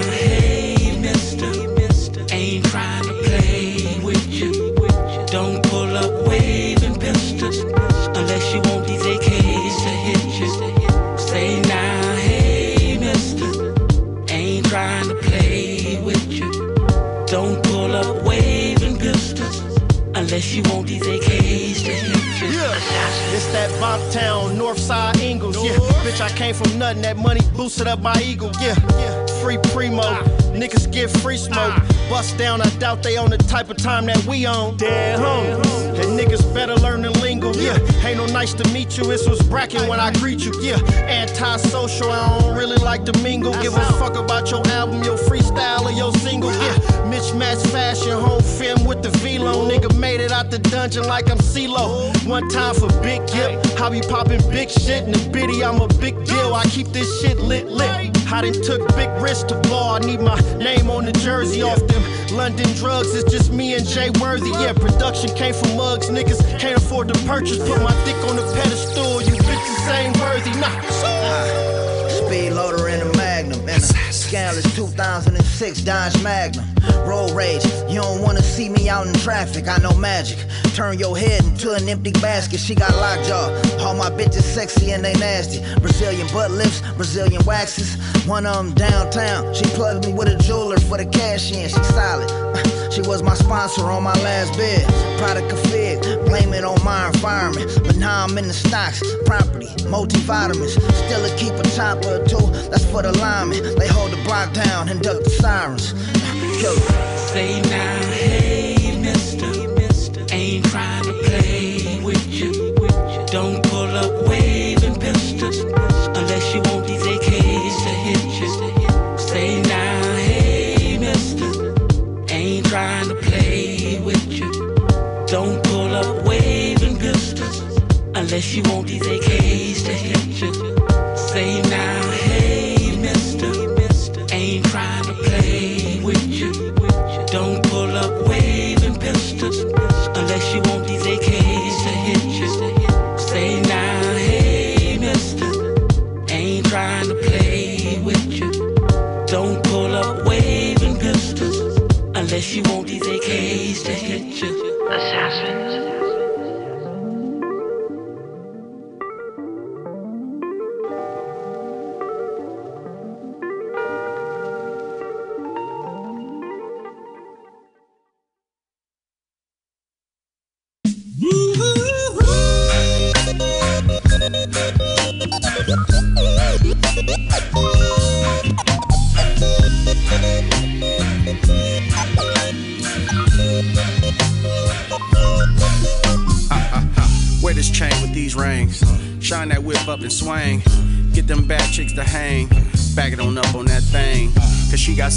That Bop Town, Northside Ingles. Yeah, bitch, I came from nothing. That money boosted up my ego. Yeah, yeah. Free primo, ah. niggas get free smoke. Ah. Bust down, I doubt they on the type of time that we on. Dead homies. And niggas better learn the lingo. Yeah, ain't no nice to meet you. This was bracket when I greet you. Yeah, anti-social. I don't really like to mingle. Give a fuck about your album, your freestyle, or your single. Yeah, mismatched fashion, whole film with the velo. Nigga made it out the dungeon like I'm CeeLo. One time for Big Gipp, I be popping big shit in the biddy. I'm a big deal. I keep this shit lit lit. I done took big risks to ball. I need my name on the jersey off them London drugs. It's just me and Jay Worthy. Yeah, production came from Muggs. Niggas can't afford to purchase. Put my dick on the pedestal. You bitches ain't worthy. Nah. Speed loader in a Magnum. And a scandalous 2006 Dodge Magnum. Road rage. You don't wanna see me out in traffic. I know magic. Turn your head into an empty basket. She got lockjaw. All my bitches sexy and they nasty. Brazilian butt lifts, Brazilian waxes. One of them downtown. She plugged me with a jeweler for the cash in. She solid. She was my sponsor on my last bid. Product of fig, blame it on my environment. But now I'm in the stocks, property, multivitamins. Still a keep a chopper or two, that's for the linemen. They hold the block down and duck the sirens. It. Say now, hey, mister, ain't trying to play with you. Don't pull up waving pistols unless you want these AKs to hit you. Say now, hey, mister, ain't trying to play with you. Don't pull up waving pistols unless you want these AKs to hit you. Say now, hey, mister, ain't trying to play with you. Don't pull up waving pistols unless you want these AKs to hit you. Assassins.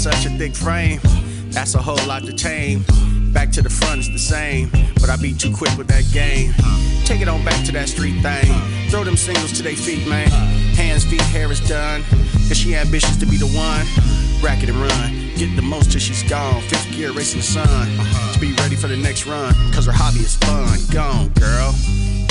Such a thick frame. That's a whole lot to tame. Back to the front is the same. But I be too quick with that game. Take it on back to that street thing. Throw them singles to their feet, man. Hands, feet, hair is done. Cause she ambitious to be the one. Rack it and run. Get the most till she's gone. Fifth gear racing the sun. To be ready for the next run. Cause her hobby is fun. Gone, girl.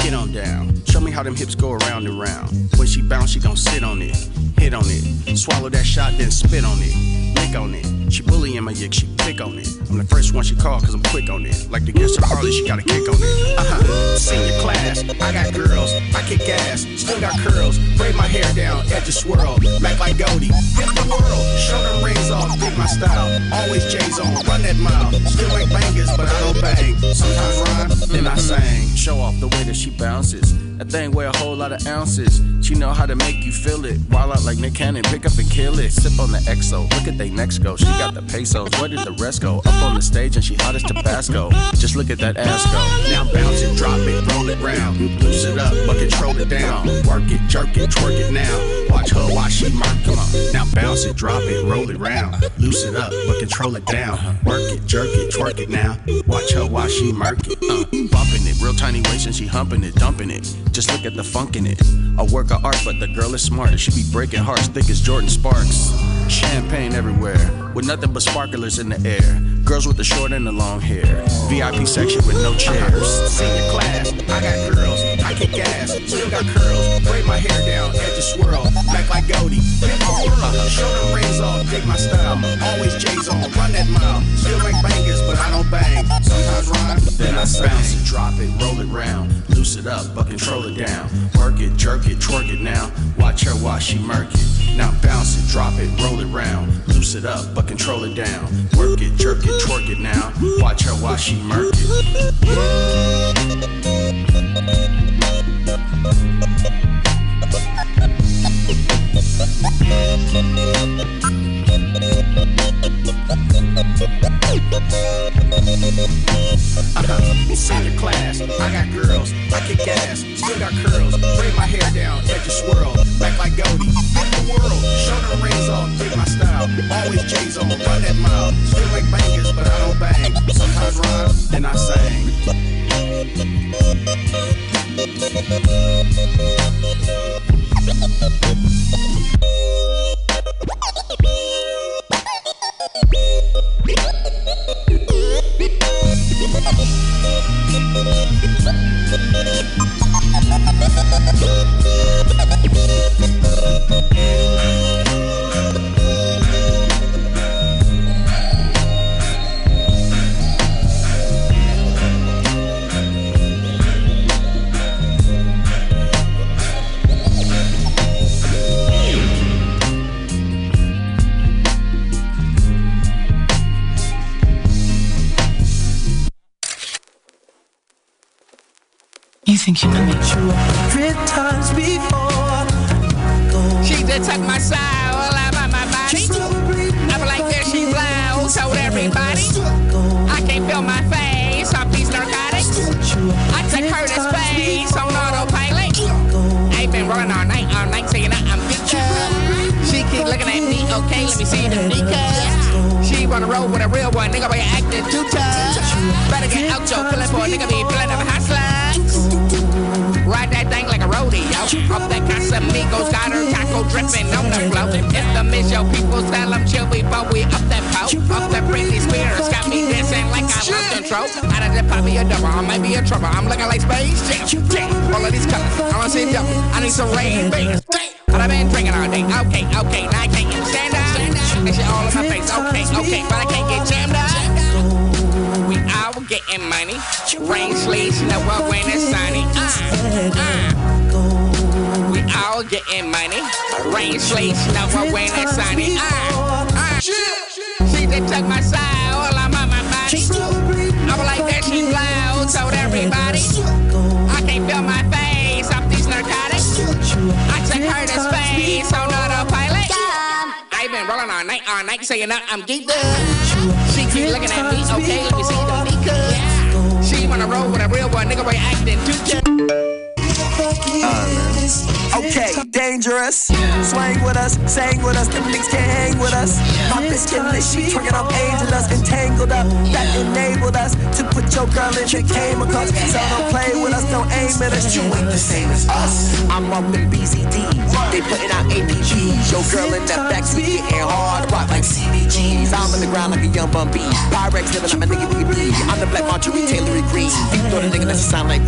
Get on down. Show me how them hips go around and round. When she bounce, she gon' sit on it. Hit on it. Swallow that shot, then spit on it. Stick on it. She bullying my yick, she pick on it. I'm the first one she call cause I'm quick on it. Like the the Harley, she got a kick on it. Uh huh. Senior class, I got girls, I kick ass, still got curls. Braid my hair down, edges swirl, back like Goldie. Hit the world, show them rings off, dig my style. Always J's on, run that mile. Still make bangers, but I don't bang. Sometimes rhyme, then I sing. Show off the way that she bounces. That thing weigh a whole lot of ounces. She know how to make you feel it. While out like Nick Cannon, pick up and kill it. Sip on the XO, look at they next go. She got the pesos, where did the rest go? Up on the stage and she hot as Tabasco. Just look at that ass go. Now bounce it, drop it, roll it round. Loose it up, but control it down. Work it, jerk it, twerk it now. Watch her while she murk. Come on. Now bounce it, drop it, roll it round. Loose it up, but control it down. Work it, jerk it, twerk it now. Watch her while she murk it. Uh, bumping it, real tiny waist and she humping it, dumping it. Just look at the funk in it. A work of art, but the girl is smart. She be breaking hearts thick as Jordin Sparks. Champagne everywhere, with nothing but sparklers in the air. Girls with the short and the long hair. VIP section with no chairs. Senior class, I got girls, I kick ass, still got curls. Braid my hair down, edges swirl, back like Goldie. Hit the world, show them rings off, dig my style. Always J's on, run that mile. Still make bangers, but I don't bang. Sometimes rhyme, then I bounce it, drop it, roll it round. Loose it up, but control it down. Work it, jerk it, twerk it now. Watch her while she murk it. Now bounce it, drop it, roll it round. Loose it up, but control it down. Work it, jerk it, twerk it now. Watch her while she murk it. Uh-huh. Senior class, I got girls, I kick ass, still got curls. Braid my hair down, let edges swirl, back like Goldie. Hit the world, show them rings off, dig my style. Always J's on, run that mile. Still make bangers, but I don't bang. Sometimes rhyme, then I sing. Think you know me? Hundred times before. She just took my soul out of my body. I'm like this, she blows, told everybody. I can't feel my face off these narcotics. I took her to space on autopilot. Ain't been rolling all night, all night, saying that I'm good. She keep looking at me, okay, let me see the nigga. She wanna roll with a real one, nigga, but you acting too tough. Better get out your feeling for a nigga, be feeling of hustlers. Rodeo. Off that Casamigos, got her taco dripping on the floor. It's the miss, yo, people tell them chill before we up that pole. Off that Britney Spears, got me dancing like I lost control. Out of the pop me a double, I might be in trouble. I'm looking like space jam. Damn, all of these colors, I wanna see double. I need some rain, baby. But I've been drinking all day. Okay, okay, now I can't even stand up. That shit all in my face. Okay, okay, but I can't get jammed up. We all getting money. Rain, sleet, snow, when it's sunny. Uh, uh. We all getting money. Rain, sleet, snow, or when it's sunny. Uh, uh. She just took my soul, I'm on my body. I'm like that, she loud, told everybody. I can't feel my face off these narcotics. I took her to space Hold on autopilot. I been rolling all night, all night, saying that I'm geeked up. She keep looking at me, okay, let me see the Nika. She wanna roll with a real one, nigga, but you acting too Okay, dangerous. Swang with us, sang with us, them niggas can't hang with us. My bitch getting lit, she twerking up angel us, entangled up. That enabled us to put your girl in the chemicals. So don't play with us, don't aim at us. You ain't the same as us. I'm up in BCD, they putting out APGs. Your girl in that backseat getting hard, rock like CBGs. I'm in the ground like a young bum bee. Pyrex living, I'm a nigga, nigga, B. I'm the black Marjorie Taylor Greene. You throw the nigga that sound like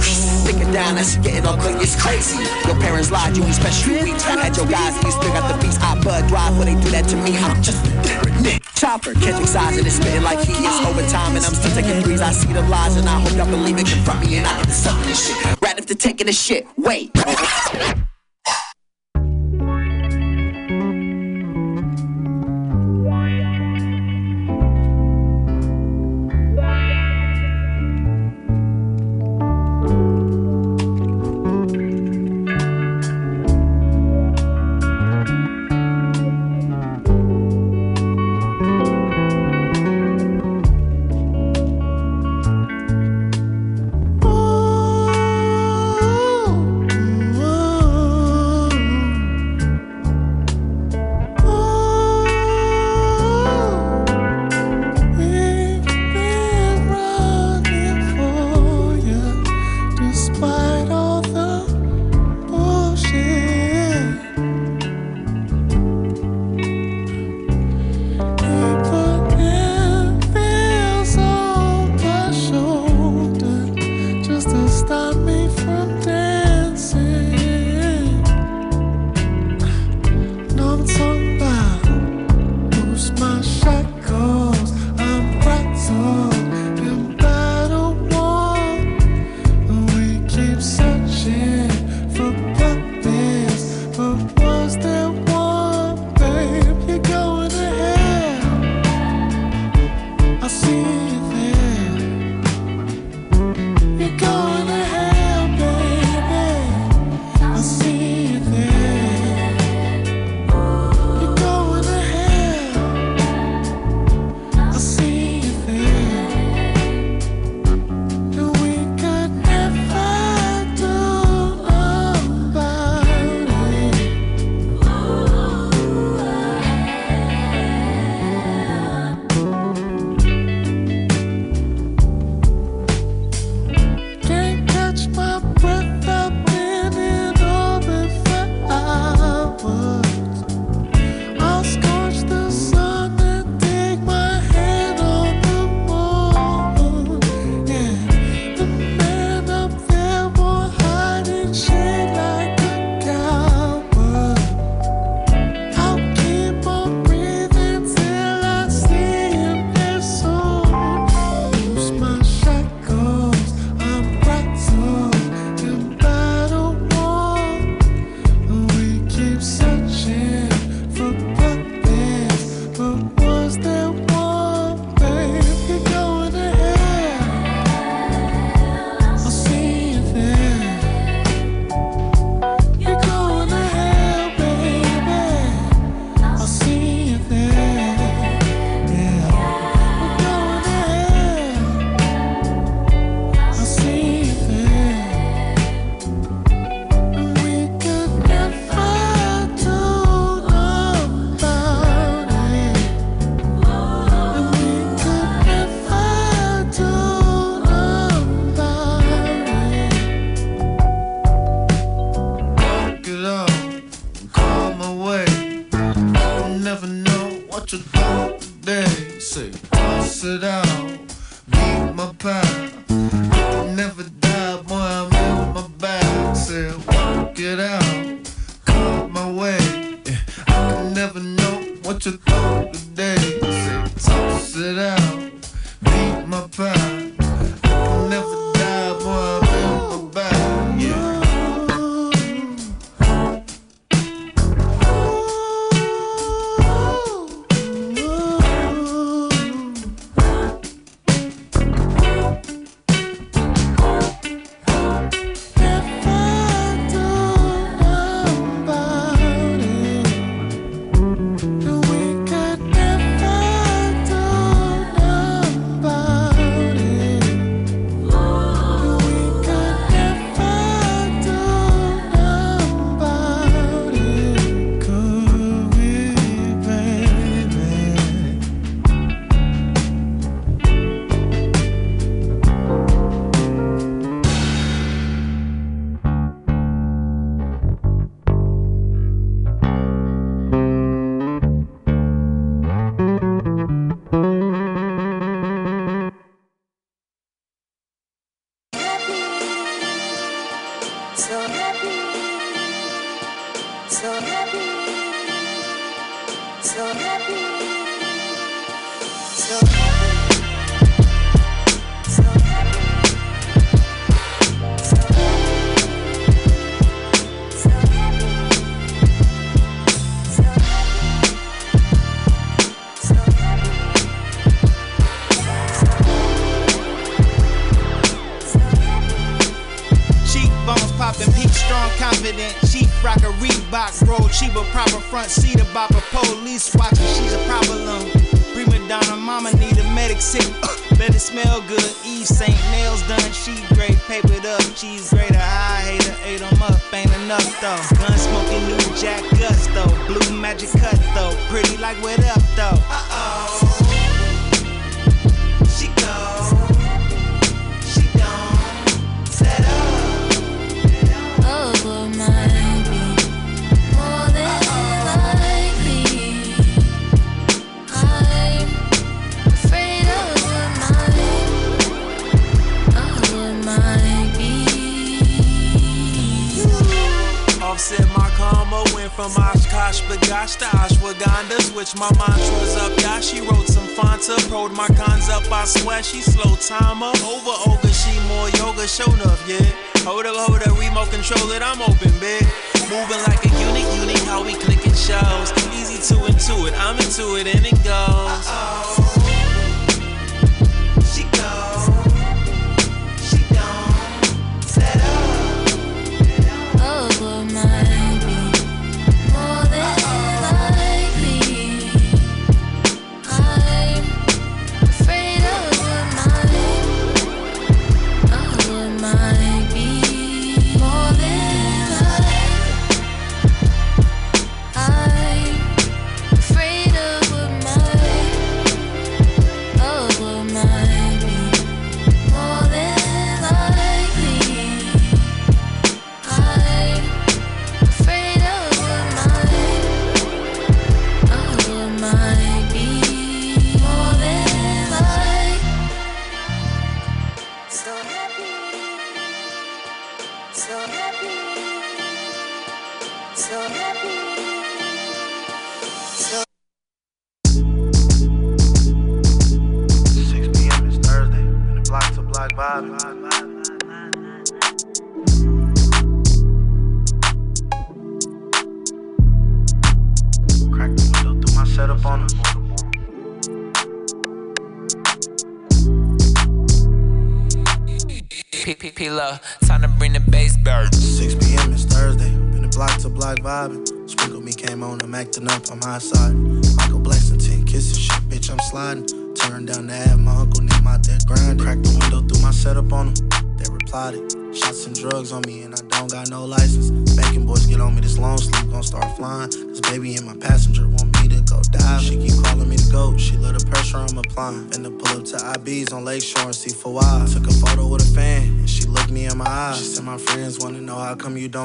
Thinking down, that she getting all clean, it's crazy. Your parents lied, you ain't special we turn at your guys. And you still got the beats. I bud drive when they do that to me. I'm just Nick Chopper. Catching size and it's spitting like he is overtime and I'm still taking threes I see the lies and I hope y'all believe it. Confront me and I get the this shit. Right after taking the shit. Wait.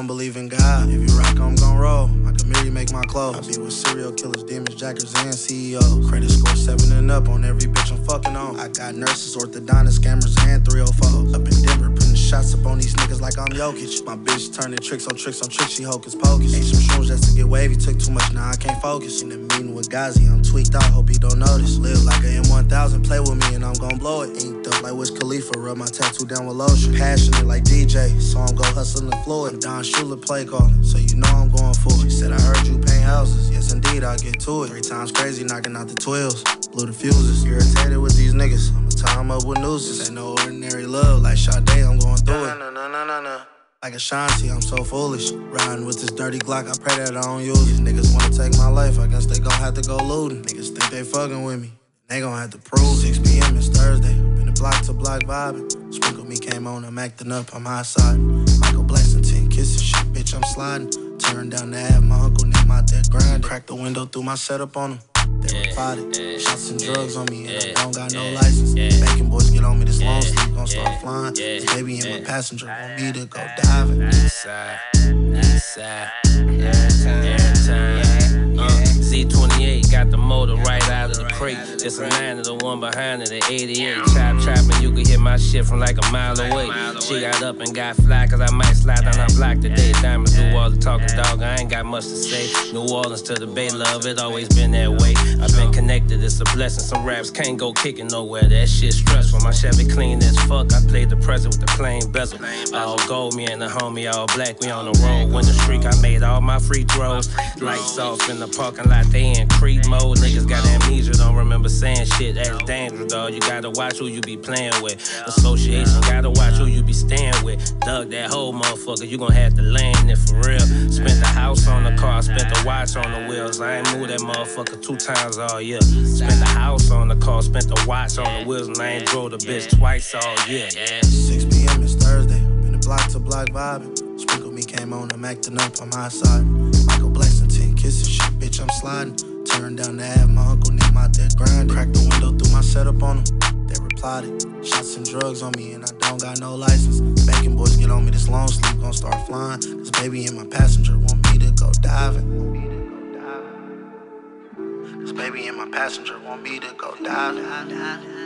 Don't believe in God. If you rock, I'm gon' roll. I can make my clothes. I be with serial killers, demons, jackers, and CEOs. Credit score seven and up on every bitch I'm fucking on. I got nurses, orthodontists, scammers, and 304s. Up in Denver, putting shots up on these niggas like I'm Jokic. My bitch turning tricks on tricks on tricks, she hocus pocus. Ate some shrooms just to get wavy, took too much, now I can't focus. In the with Gazi, I'm tweaked out, hope he don't notice. Live like a M1000, play with me and I'm gon' blow it. Inked up like Wiz Khalifa, rub my tattoo down with lotion. Passionate like DJ, so I'm go hustling the floor. I'm Don Shula play calling, so you know I'm going for it. Said, I heard you paint houses, yes indeed, I'll get to it. Three times crazy, knocking out the 12s, blew the fuses. Irritated with these niggas, I'ma tie 'em up with nooses. Ain't no ordinary love, like Sade, I'm going through it. Like Ashanti, I'm so foolish. Riding with this dirty Glock, I pray that I don't use it. Niggas wanna take my life, I guess they gon' have to go looting. Niggas think they fucking with me, they gon' have to prove. 6 p.m. it's Thursday, been the block to block vibing. Sprinkle me came on, I'm acting up, I'm high side. Michael Blackson, kissing shit, bitch, I'm sliding. Turn down the ad, my uncle need my there grinding. Crack the window through my setup on him. They replied it. Shots and drugs on me, and I don't got no license. Bacon boys get on me, this long sleep gon' start flying. This baby and my passenger want me to go diving. East side, east side, Z28 got the motor right out of the crate. It's a 9 to the one behind it, an 88. Chop chopping, you can hear my shit from like a mile away. She got up and got fly, cause I might slide down her block today. Diamonds do all the talking, dog. I ain't got much to say. New Orleans to the Bay, love, it always been that way. I've been connected, it's a blessing. Some raps can't go kicking nowhere. That shit stressful. My Chevy clean as fuck. I played the present with the plain bezel. All gold, me and the homie, all black. We on the road. Win the streak, I made all my free throws. Lights off in the parking lot, they in creep mode. Niggas got amnesia, don't remember saying shit. That's dangerous, dog. You gotta watch who you be playing with. Association, gotta watch who you be staying with. Dug that whole motherfucker, you gon' have to land it for real. Spent the house on the car, spent the watch on the wheels. I ain't moved that motherfucker two times all year. Spent the house on the car, spent the watch on the wheels, and I ain't drove the bitch twice all year. Yeah. 6 p.m. it's Thursday. Been a block to block vibing. Sprinkle me came on, I'm acting up, outside. Michael Blackson, kissing shit, bitch, I'm sliding. Turn down the ad, my uncle need my dead grind. Crack the window through my setup on them. They replied it. Shots and drugs on me, and I don't got no license. Bacon boys get on me, this long sleep gon' start flying. This baby and my passenger want me to go diving. This baby in my passenger want me to go diving.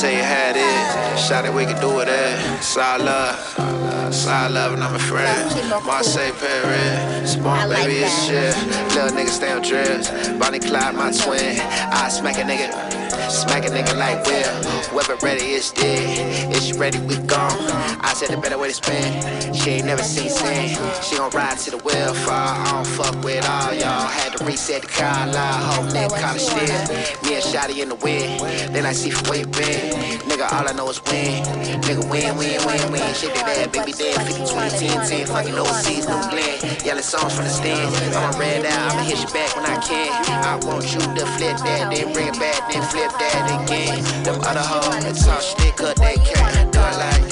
Tell you how it is. Shout it, we can do it eh? at. Side love. Side love and I'm a friend. Marseille, Paris. Spawn, baby, it's shit. Little nigga stay on dress. Bonnie Clyde, my twin. I smack a nigga. Smack a nigga like Will. Whoever ready, is dead. Is she ready? We gone. I said the better way to spin. She ain't never seen sin. She gon' ride to the wheel fall. I don't fuck with all y'all. Had to reset the car line. Whole neck college still. Me and Shotty in the wind. Then I see from where you been. Nigga, all I know is win. Nigga, win, win, win, win. Shake that ass, baby, dead. 50, 20, 10, 10. Fucking overseas, no blend. Yelling songs from the stand. I'ma red out. I'ma hit you back when I can. I want you to flip that, then bring it back, then flip that again. Them other hoes, they talk shit, they can't. Do it like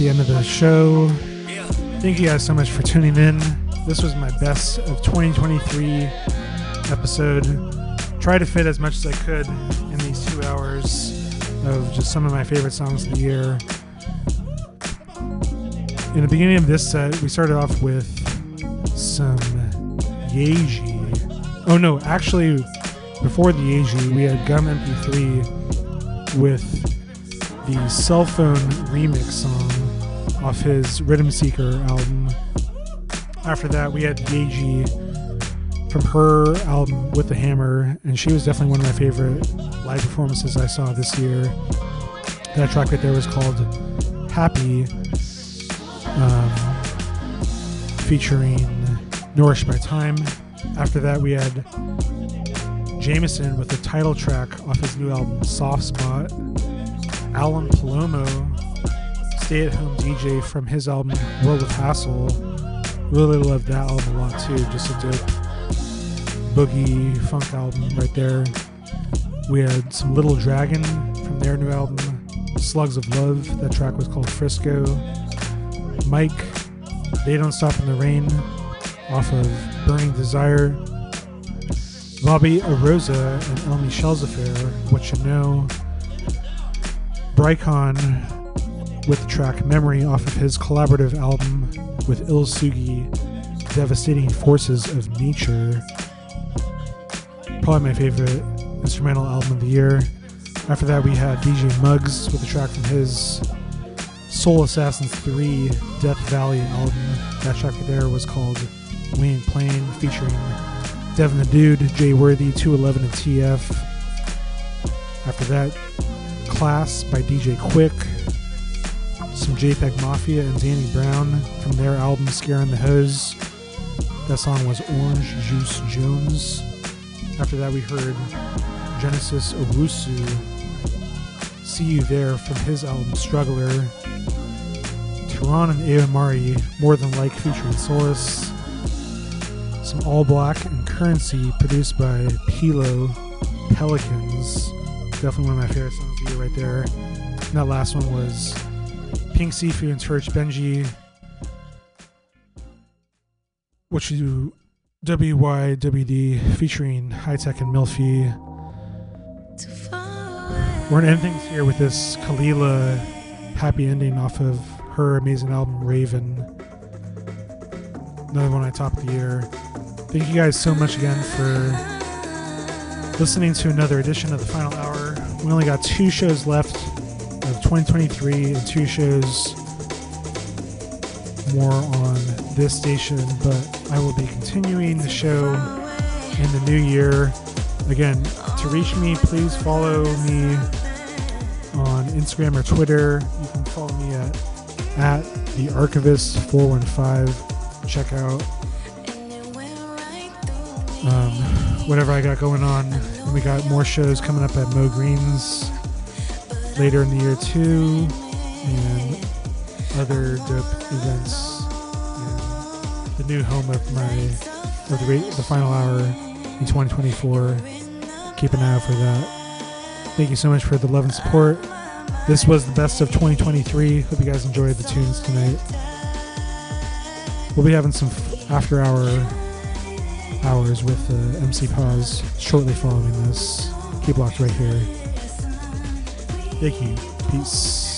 the end of the show. Thank you guys so much for tuning in. This was my best of 2023 episode. Try to fit as much as I could in these two hours of just some of my favorite songs of the year. In the beginning of this set, we started off with some Yaeji. Oh no, actually, before the Yaeji, we had Gum MP3 with the cell phone remix song off his Rhythm Seeker album. After that, we had Yaeji from her album With the Hammer, and she was definitely one of my favorite live performances I saw this year. That track right there was called Happy, um, featuring Nourished by Time. After that, we had Jameson with the title track off his new album Soft Spot. Alan Palomo, stay at home DJ from his album World of Hassle. Really loved that album a lot too. Just a dope boogie funk album right there. We had some Little Dragon from their new album Slugs of Love. That track was called Frisco. Mike, They Don't Stop in the Rain off of Burning Desire. Bobby Oroza and El Michel's Affair, What You Know. Brycon with the track Memory off of his collaborative album with Il Sugi, Devastating Forces of Nature. Probably my favorite instrumental album of the year. After that, we had DJ Muggs with a track from his Soul Assassins 3 Death Valley album. That track there was called We Ain't Playing, featuring Devin the Dude, Jay Worthy, 211 and TF. After that, Class by DJ Quik. Some JPEG Mafia and Danny Brown from their album Scaring the Hoes. That song was Orange Juice Jones. After that, we heard Genesis Owusu, See You There from his album Struggler. Tehran and Aomari, More Than Like featuring Solus. Some All Black and Currency produced by Pilo Pelicans. Definitely one of my favorite songs of the year right there. And that last one was Pink Siifu and Church Benji. What you WYWD featuring High Tech and Milfi. We're gonna end things here with this Kelela happy ending off of her amazing album Raven. Another one I top of the year. Thank you guys so much again for listening to another edition of the final hour. We only got two shows left 2023 and two shows more on this station, but I will be continuing the show in the new year. Again, to reach me, please follow me on Instagram or Twitter. You can follow me at at the Archivist 415. Check out um, whatever I got going on. And we got more shows coming up at Mo Greens later in the year too, and other dope events. And the new home of my of the, the final hour in 2024. Keep an eye out for that. Thank you so much for the love and support. This was the best of 2023. Hope you guys enjoyed the tunes tonight. We'll be having some after hour hours with uh, MC Pause shortly following this. Keep locked right here. Thank you. Peace.